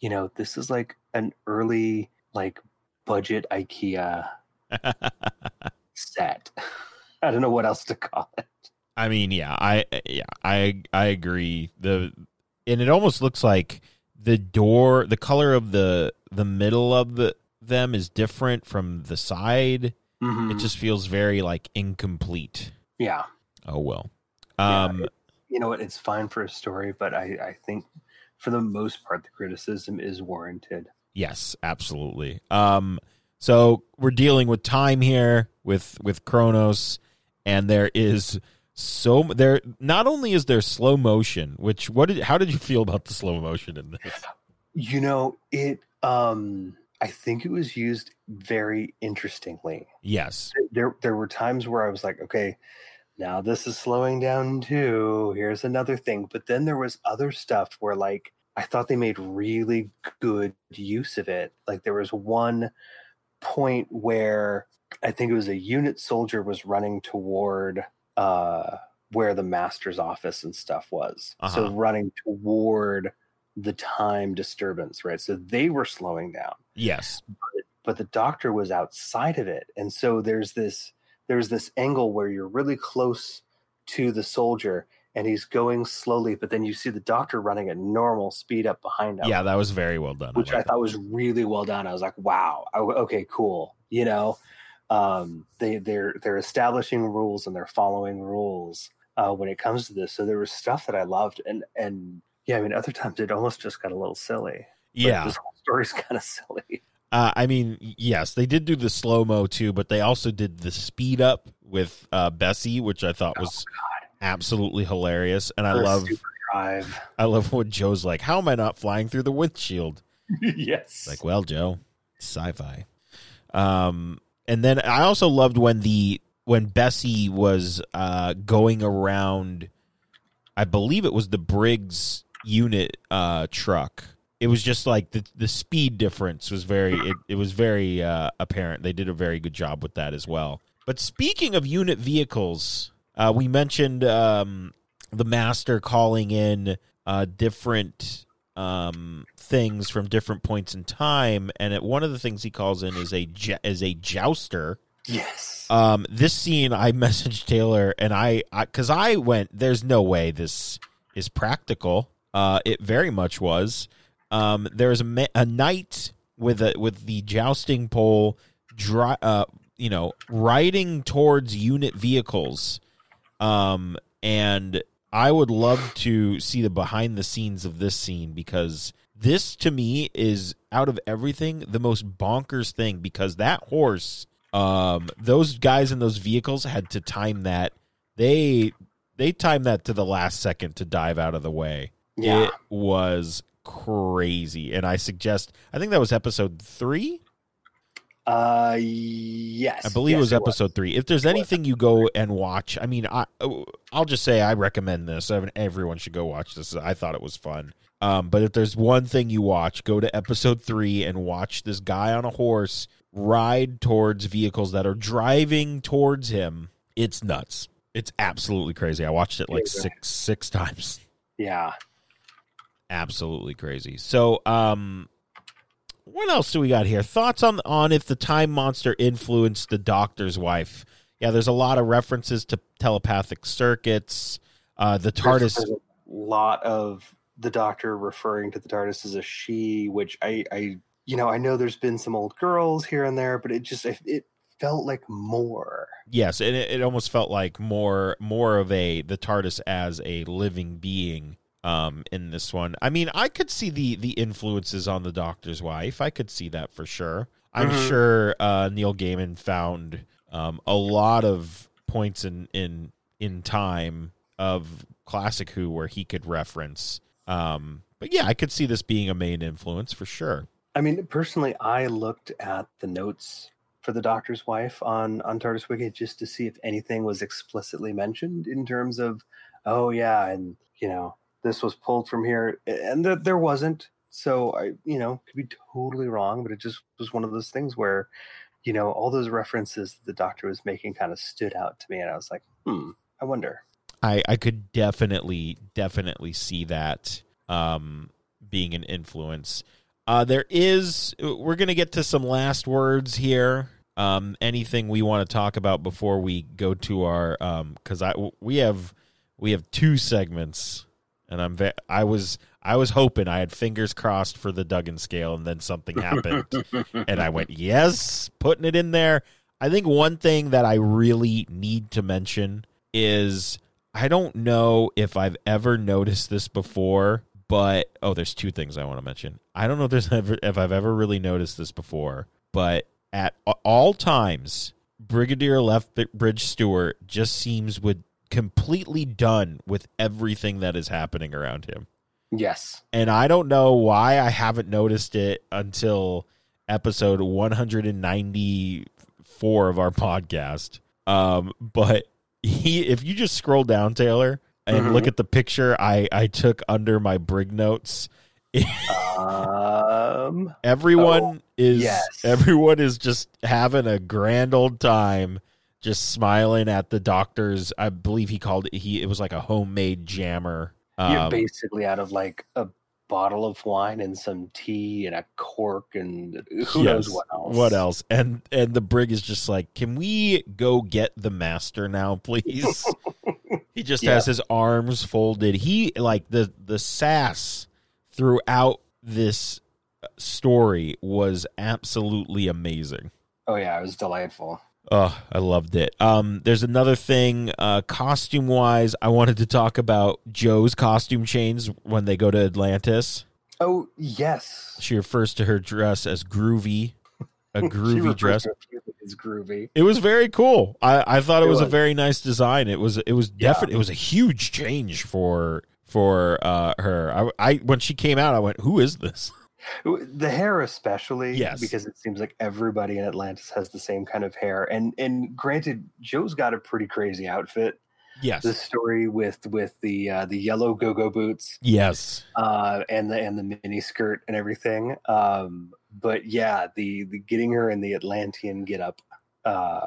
you know this is like an early like budget ikea set i don't know what else to call it I mean, yeah, I yeah, I I agree. The and it almost looks like the door, the color of the the middle of the them is different from the side. Mhm. It just feels very like incomplete. yeah Oh well. Yeah, Um you know what it's fine for a story but i i think for the most part the criticism is warranted Yes, absolutely. Um, so we're dealing with time here with with Kronos, and there is so there. Not only is there slow motion, which what did how did you feel about the slow motion in this? You know, it um I think it was used very interestingly. Yes, There there were times where I was like, okay, now this is slowing down too. Here's another thing. But then there was other stuff where like I thought they made really good use of it. Like there was one point where I think it was a unit soldier was running toward uh where the master's office and stuff was. So Uh-huh. running toward the time disturbance, right? So they were slowing down. Yes, but the doctor was outside of it. And so there's this there's this angle where you're really close to the soldier and he's going slowly but then you see the doctor running at normal speed up behind him. Yeah, that was very well done. which i like thought was really well done. I was like wow. O- okay cool. You know um they they're they're establishing rules and they're following rules uh when it comes to this so there was stuff that i loved and and yeah i mean other times it almost just got a little silly yeah, this whole story's kind of silly Uh, I mean, yes, they did do the slow mo too, but they also did the speed up with uh, Bessie, which I thought was absolutely hilarious. And I love, drive I love what Jo's like. How am I not flying through the windshield? yes. Like, well, Joe, sci-fi. Um, and then I also loved when the when Bessie was uh going around. I believe it was the Briggs unit uh truck. It was just like the the speed difference was very it, it was very uh apparent. They did a very good job with that as well. But speaking of unit vehicles, uh we mentioned um the master calling in uh different um things from different points in time and it, one of the things he calls in is a is a jouster yes. um, this scene, I messaged Taylor, and I, because I, went, there's no way this is practical. Uh, it very much was. Um, there was a, ma- a knight with a with the jousting pole, dri- uh, you know, riding towards unit vehicles. Um, and I would love to see the behind the scenes of this scene because this to me is out of everything the most bonkers thing because that horse um those guys in those vehicles had to time that. They they timed that to the last second to dive out of the way. Yeah. it was crazy. And i suggest i think that was episode three uh, yes. i believe yes, it was. episode three. If there's anything you go and watch i mean i i'll just say i recommend this. I mean, everyone should go watch this. I thought it was fun. Um, but if there's one thing you watch go to episode three and watch this guy on a horse ride towards vehicles that are driving towards him. It's nuts. It's absolutely crazy. I watched it like six six times. Yeah. absolutely crazy. So, um, what else do we got here? Thoughts on on if the time monster influenced the doctor's wife? Yeah, there's a lot of references to telepathic circuits. Uh, the TARDIS. there's a lot of the doctor referring to the TARDIS as a she, which I, I, you know, I know there's been some old girls here and there, but it just it, it felt like more. Yes, and it, it almost felt like more more of a the TARDIS as a living being um in this one. I mean, I could see the the influences on the Doctor's wife. I could see that for sure. I'm Mhm. sure uh Neil Gaiman found um a lot of points in in in time of classic Who where he could reference um but yeah, I could see this being a main influence for sure. I mean, personally, I looked at the notes for the doctor's wife on on TARDIS Wiki just to see if anything was explicitly mentioned in terms of, oh yeah, and you know this was pulled from here, and that there wasn't. So I, you know, could be totally wrong, but it just was one of those things where, you know, all those references that the doctor was making kind of stood out to me, and I was like, hmm, I wonder. I I could definitely definitely see that um being an influence. Uh there is we're to get to some last words here. Um anything we want to talk about before we go to our um cuz I we have we have two segments and I'm ve- I was I was hoping I had fingers crossed for the Duggan scale and then something happened and I went, yes, putting it in there. I think one thing that I really need to mention is I don't know if I've ever noticed this before, but oh, there's two things I want to mention. I don't know if there's ever if I've ever really noticed this before, but at all times, Brigadier Left Bridge Stewart just seems with completely done with everything that is happening around him. Yes. And I don't know why I haven't noticed it until episode 194 of our podcast. Um, but he, if you just scroll down, Taylor, and Mhm. look at the picture I I took under my brig notes, Um, everyone is yes. everyone is just having a grand old time, just smiling at the doctor's. I believe he called it. He it was like a homemade jammer. you're Um, basically out of like a bottle of wine and some tea and a cork and who knows what else. What else? And and the brig is just like, can we go get the master now, please? he just Yeah. has his arms folded. He like the the sass throughout this story was absolutely amazing. Oh yeah, it was delightful. Oh, I loved it. Um, there's another thing, uh, costume wise. I wanted to talk about Jo's costume change when they go to Atlantis. Oh yes, She refers to her dress as groovy, a groovy dress. to it groovy. It was very cool. I, I thought it, It was, a very nice design. It was it was Yeah. definitely it was a huge change for for uh, her. I, I when she came out, I went, "Who is this?" The hair, especially, Yes. because it seems like everybody in Atlantis has the same kind of hair. And and granted, Jo's got a pretty crazy outfit. Yes, The story with with the uh, the yellow go go boots yes, uh, and the and the mini skirt and everything. Um, but yeah, the the getting her in the Atlantean get up uh,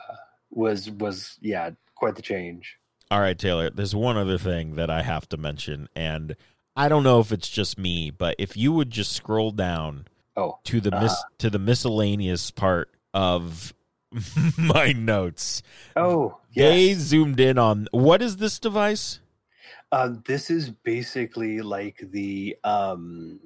was was yeah quite the change. All right, Taylor. There's one other thing that I have to mention, and I don't know if it's just me, but if you would just scroll down Oh, to the mis- Uh-huh. to the miscellaneous part of my notes, oh they zoomed in on what is this device? Uh, this is basically like the um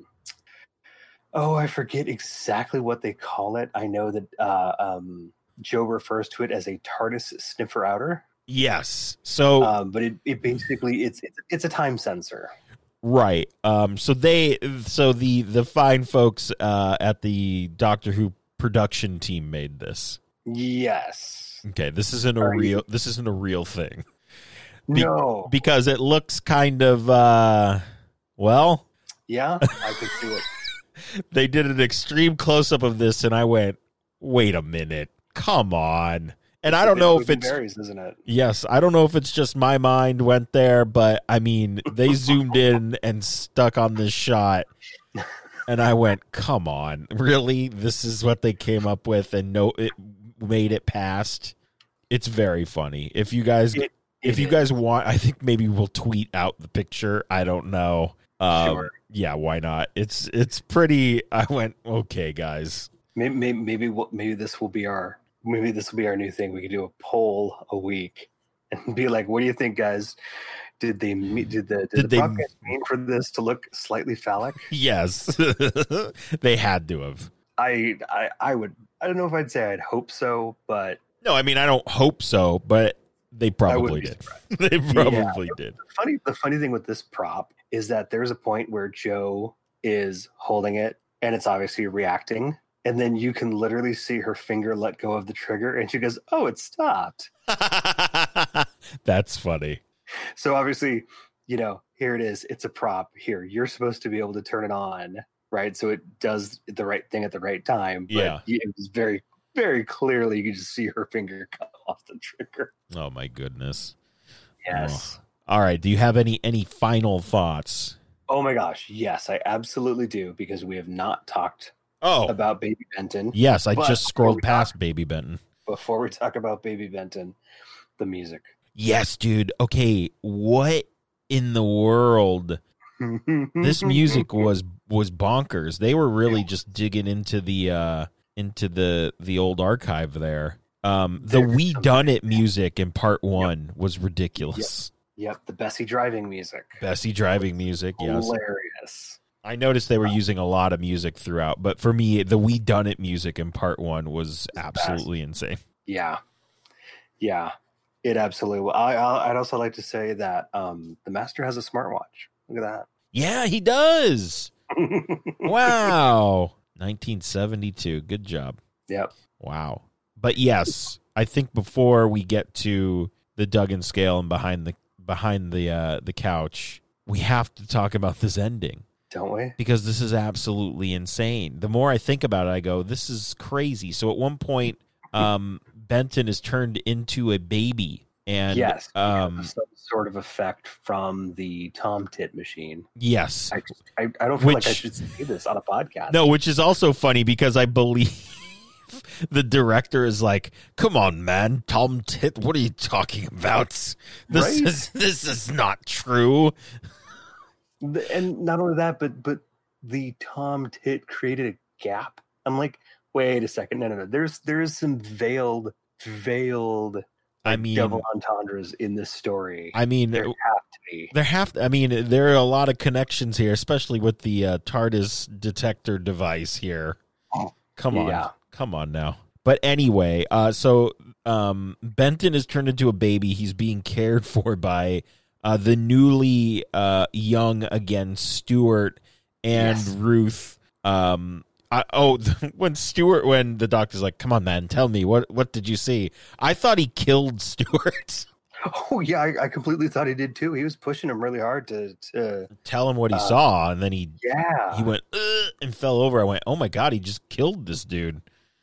oh I forget exactly what they call it. I know that uh, um, Jo refers to it as a TARDIS sniffer outer, Yes. So um, but it, it basically it's, it's it's a time sensor. Right. Um. So they. So the the fine folks uh, at the Doctor Who production team made this. Yes. Okay. This isn't a real. This isn't a real thing Be- no. because it looks kind of. uh Well, yeah, I could see it. they did an extreme close up of this, and I went, "Wait a minute, come on!" And I don't know if it's berries, isn't it? Yes, I don't know if it's just my mind went there, but I mean, they zoomed in and stuck on this shot, and I went, "Come on, really? This is what they came up with, and no, it made it past." It's very funny. If you guys, It- if it you is. guys want, I think maybe we'll tweet out the picture. I don't know. Um, Sure. Yeah, why not? It's it's pretty. I went, okay, guys. maybe maybe maybe, we'll, maybe this will be our maybe this will be our new thing. We could do a poll a week and be like, "What do you think, guys? Did they did the did, Did the they- podcast mean for this to look slightly phallic?" Yes, they had to have. I I I would I don't know if I'd say I'd hope so, but No, I mean I don't hope so, but they probably did. they probably did. funny the funny thing with this prop is that there's a point where Jo is holding it and it's obviously reacting. And then you can literally see her finger let go of the trigger and she goes, Oh, it stopped. That's funny. So obviously, you know, here it is. It's a prop. Here, you're supposed to be able to turn it on, right? So it does the right thing at the right time. But Yeah. it was very, very clearly you could just see her finger come off the trigger. Oh my goodness. Yes. All right. Do you have any any final thoughts? Oh my gosh. Yes, I absolutely do because we have not talked Oh, about Baby Benton. yes. I but just scrolled we past Baby Benton. Before we talk about Baby Benton, the music. Yes, dude. Okay, what in the world? This music was was bonkers. They were really just digging into the uh into the the old archive there. Um the There's We Done It music in part 1 was ridiculous. Yep, the Bessie driving music. Bessie driving music, yes. Hilarious. I noticed they were using a lot of music throughout, but for me, the We Done It music in part one was absolutely insane. Yeah, yeah, it absolutely. will. I, I I'd also like to say that um, the master has a smartwatch. Look at that. Yeah, he does. wow. 1972. Good job. yep. Wow. But yes, I think before we get to the Duggan scale and behind the behind the uh the couch, we have to talk about this ending Don't we? because this is absolutely insane. The more I think about it, I go, this is crazy. So at one point, um Benton is turned into a baby and yes. um some sort of effect from the Tom Tit machine. yes. I, I, I don't feel like I should say this on a podcast. No, which is also funny because I believe the director is like, "Come on, man, Tom Tit, what are you talking about? This Right? is this is not true." And not only that, but but the Tom Tit created a gap. I'm like, wait a second, no, no, no. There's there's some veiled, veiled I mean, double entendres in this story. I mean, there have to be. there have to, I mean, there are a lot of connections here, especially with the uh, TARDIS detector device here. Come on, Yeah. come on now. But anyway, uh, so um, Benton is turned into a baby. He's being cared for by uh, the newly uh, young again Stuart and Yes. Ruth. Um, I, oh, when Stuart, when the doctor's like, "Come on, man, tell me what what did you see?" I thought he killed Stuart. Oh yeah, I, I completely thought he did too. He was pushing him really hard to, to tell him what he Uh, saw, and then he yeah. he went and fell over. I went, "Oh my god, he just killed this dude."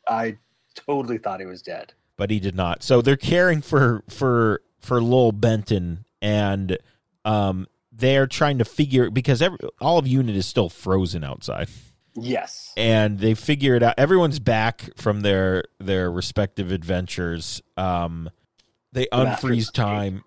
I totally thought he was dead. but he did not. So they're caring for for for Lowell Benton, and um, they're trying to figure because every, all of Unit is still frozen outside, Yes. and they figure it out. Everyone's back from their their respective adventures. Um, they The unfreeze time.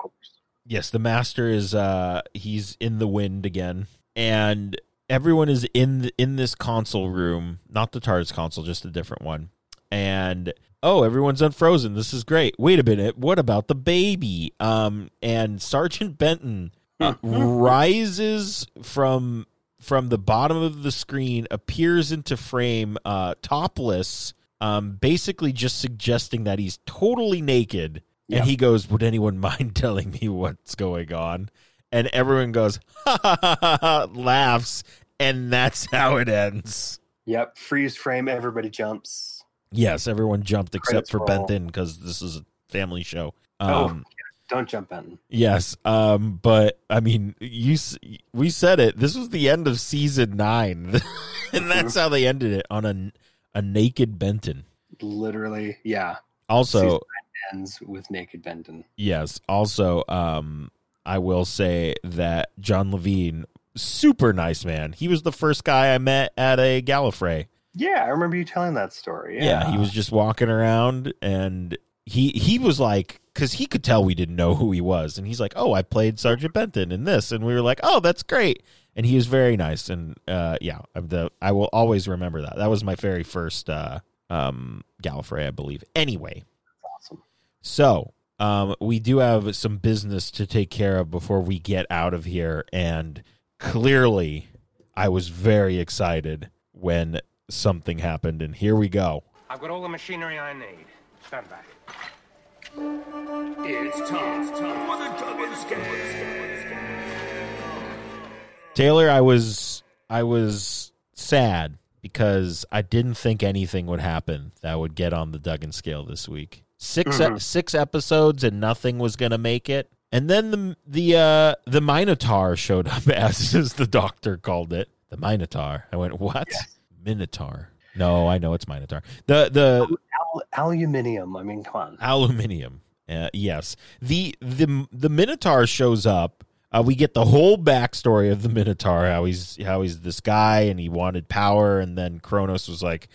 Yes, the master is uh he's in the wind again, and everyone is in the, in this console room, not the TARDIS console, just a different one. And oh, everyone's unfrozen. This is great. Wait a minute, what about the baby? Um, and Sergeant Benton uh, rises from from the bottom of the screen, appears into frame, uh, topless, um, basically just suggesting that he's totally naked. Yeah. And he goes, "Would anyone mind telling me what's going on?" And everyone goes, ha, ha, ha, ha, laughs, and that's how it ends. Yep. Freeze frame. Everybody jumps. Yes, everyone jumped except for roll. Benton because this is a family show. Oh. Um, Don't jump in. Yes, um, but I mean, you we said it. This was the end of season nine, and that's how they ended it on a a naked Benton. Literally, yeah. Also, Ends with naked Benton. yes, also, um, I will say that John Levene, super nice man. He was the first guy I met at a Gallifrey. Yeah, I remember you telling that story. Yeah, Yeah, he was just walking around, and he he was like, because he could tell we didn't know who he was, and he's like, "Oh, I played Sergeant Benton in this," and we were like, "Oh, that's great." And he was very nice, and uh, yeah, the I will always remember that. That was my very first uh, um, Gallifrey, I believe. Anyway, awesome. so um, we do have some business to take care of before we get out of here, and clearly, I was very excited when something happened, and here we go. I've got all the machinery I need. Stand back. It's time, time for the Duggan Scale. Taylor, I was I was sad because I didn't think anything would happen that would get on the Duggan scale this week. 6 Mhm. six episodes and nothing was going to make it. And then the the uh the Minotaur showed up as, as the doctor called it. The Minotaur. I went, "What? Minotaur?" No, I know it's Minotaur. The the Al- aluminium. I mean, come on. aluminium. Uh, yes, the the the Minotaur shows up. Uh, we get the whole backstory of the Minotaur, how he's how he's this guy and he wanted power, and then Kronos was like,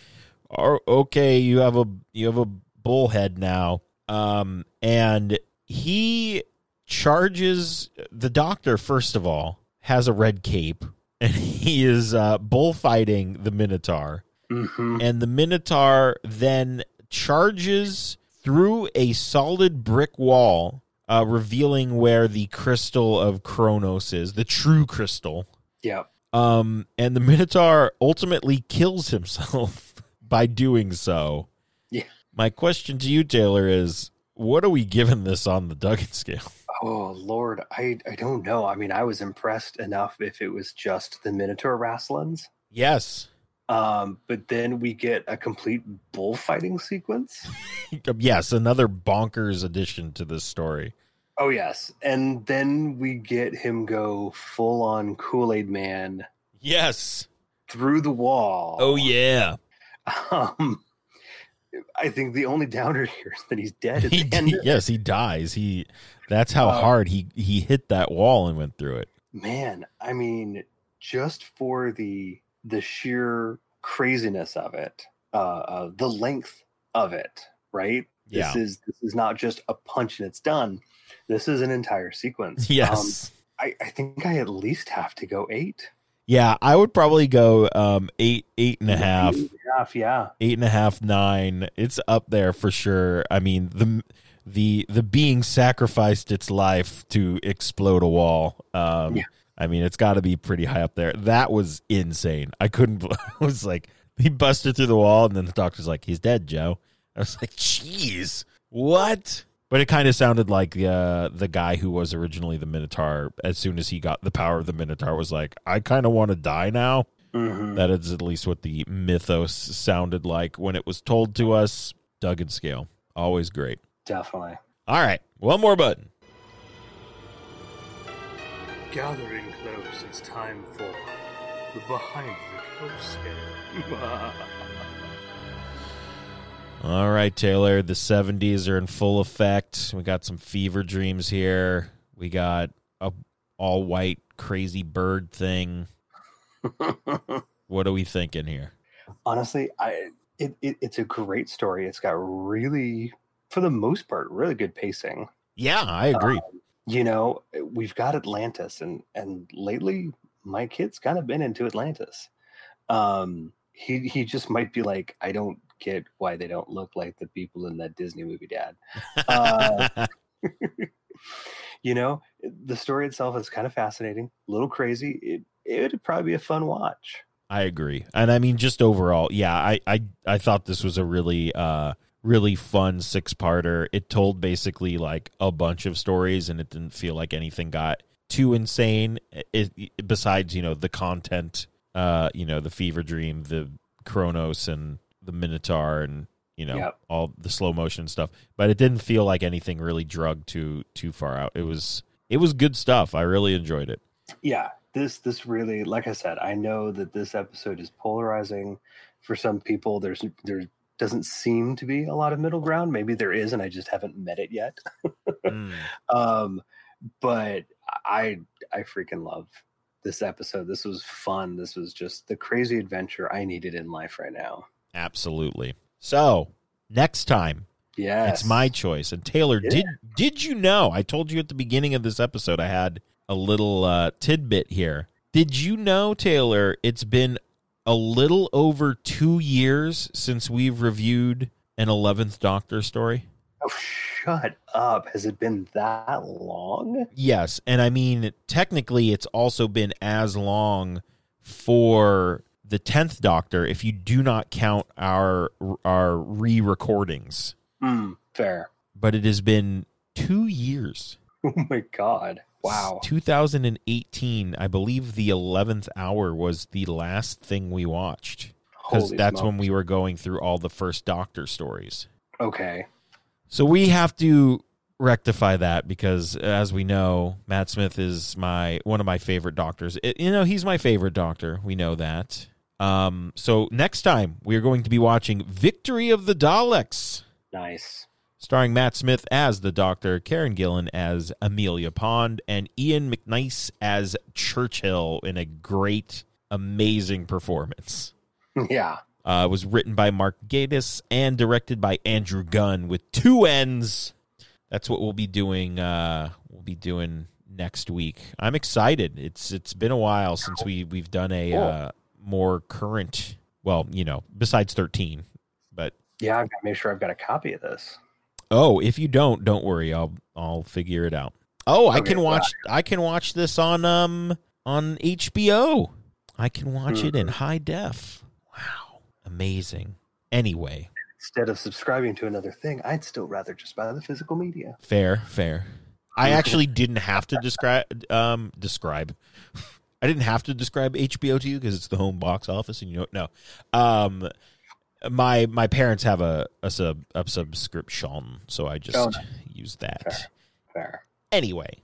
"Oh, "Okay, you have a you have a bullhead now," um, and he charges the Doctor. First of all, has a red cape, and he is uh, bullfighting the Minotaur hmm and the Minotaur then charges through a solid brick wall, uh, revealing where the crystal of Kronos is, the true crystal. Yeah. Um, and the Minotaur ultimately kills himself by doing so. Yeah. My question to you, Taylor, is what are we giving this on the Duggan scale? Oh Lord, I I don't know. I mean, I was impressed enough if it was just the Minotaur wrestlings. Yes. Um, but then we get a complete bullfighting sequence. yes, another bonkers addition to this story. Oh yes, and then we get him go full on Kool Aid Man Yes. through the wall. Oh yeah. Um, I think the only downer here is that he's dead at He, the end. he- yes, he dies. He that's how hard he he hit that wall and went through it. Man, I mean, just for the the sheer craziness of it, uh, uh the length of it, right? Yeah. This is this is not just a punch and it's done. This is an entire sequence. Um, Yes. I, I think I at least have to go eight. Yeah, I would probably go um eight eight and a half. Eight and a half, yeah. eight and a half, nine. It's up there for sure. I mean the the the being sacrificed its life to explode a wall. Um, Yeah. I mean, it's got to be pretty high up there. That was insane. I couldn't. I was like, he busted through the wall, and then the doctor's like, he's dead, Jo. I was like, jeez, what? But it kind of sounded like uh, the guy who was originally the Minotaur. As soon as he got the power of the Minotaur, was like, I kind of want to die now. Mhm. That is at least what the mythos sounded like when it was told to us. Doug and Scale, always great. Definitely. All right, one more button. Gathering close, it's time for the behind the coast game. All right, Taylor, the 70s are in full effect. We got some fever dreams here. We got a all white crazy bird thing. What are we thinking here? Honestly, I it, it it's a great story. It's got really, for the most part, really good pacing. Yeah, I agree. you know we've got atlantis and and lately my kid's kind of been into atlantis um he he just might be like i don't get why they don't look like the people in that disney movie dad uh, you know the story itself is kind of fascinating a little crazy it it would probably be a fun watch I agree. And I mean just overall, yeah, I I I thought this was a really uh really fun six-parter. It told basically like a bunch of stories and it didn't feel like anything got too insane it, it- besides, you know, the content uh, you know, the fever dream, the Kronos and the Minotaur and you know, Yep. all the slow motion stuff. But it didn't feel like anything really drugged too too far out. It was it was good stuff. I really enjoyed it. yeah this this really like i said i know that this episode is polarizing for some people there's there doesn't seem to be a lot of middle ground maybe there is and i just haven't met it yet Mm. um but i i freaking love this episode this was fun this was just the crazy adventure i needed in life right now Absolutely. So, next time yes It's my choice. And Taylor, Yeah. did did you know? I told you at the beginning of this episode I had a little uh, tidbit here. Did you know, Taylor? It's been a little over two years since we've reviewed an Eleventh Doctor story. oh shut up has it been that long Yes, and I mean technically, it's also been as long for the tenth Doctor if you do not count our our re-recordings. Hmm, fair But it has been two years. oh my god wow 2018, I believe the 11th hour was the last thing we watched because that's when we were going through all the first Doctor stories. okay So we have to rectify that because as we know, Matt Smith is my one of my favorite doctors. It- you know, he's my favorite doctor. We know that. Um, so next time we are going to be watching Victory of the Daleks nice starring Matt Smith as the Doctor, Karen Gillan as Amelia Pond, and Ian McNeice as Churchill in a great, amazing performance. yeah Uh, it was written by Mark Gatiss and directed by Andrew Gunn with two N's. That's what we'll be doing. Uh, we'll be doing next week. I'm excited. It's it's been a while since we we've done a Cool. uh, more current. Well, you know, besides 13, but yeah i've got to make sure i've got a copy of this Oh, if you don't, don't worry. I'll I'll figure it out. Oh, I can watch I can watch this on um on HBO. I can watch it in Mhm. high def. Wow. Amazing. Anyway, instead of subscribing to another thing i'd still rather just buy the physical media fair, fair. I actually didn't have to describe um describe. I didn't have to describe HBO to you because it's the home box office, and you don't know. Um, my my parents have a a sub a subscription, so I just no. use that. Fair. Fair. Anyway,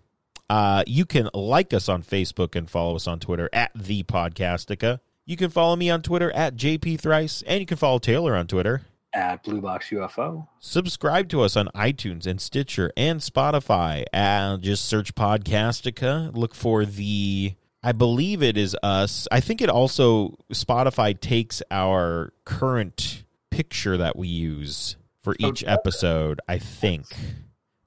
uh, you can like us on Facebook and follow us on Twitter at the Podcastica. You can follow me on Twitter at JP Thrice, and you can follow Taylor on Twitter. At Blue Box UFO. Subscribe to us on iTunes and Stitcher and Spotify. And just search Podcastica. Look for the. I believe it is us. I think it also Spotify takes our current picture that we use for Oh, each episode. I think.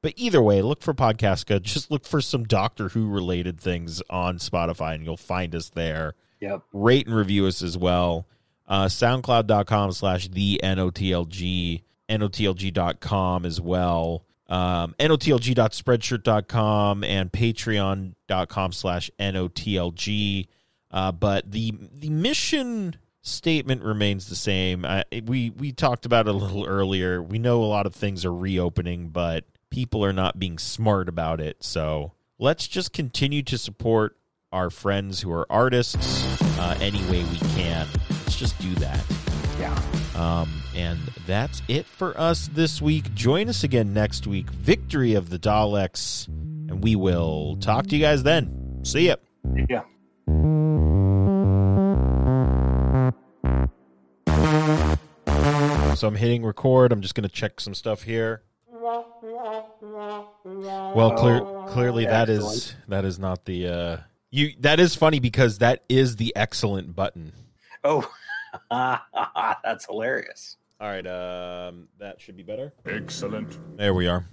But either way, look for Podcastica. Just look for some Doctor Who related things on Spotify, and you'll find us there Yep. rate and review us as well. Uh, SoundCloud.com slash the NOTLG, NOTLG.com as well. Um, NOTLG.spreadshirt.com and Patreon.com slash NOTLG. Uh, but the the mission statement remains the same. I, we we talked about it a little earlier. We know a lot of things are reopening, but people are not being smart about it. So let's just continue to support our friends who are artists uh, any way we can. Let's just do that. Yeah. Um, and that's it for us this week. Join us again next week. Victory of the Daleks. And we will talk to you guys then. See ya. Yeah. So I'm hitting record. I'm just going to check some stuff here. Well, clear, Oh, clearly that is excellent. that is not the uh, you. That is funny because that is the excellent button. Oh, that's hilarious. All right, um, that should be better. Excellent. There we are.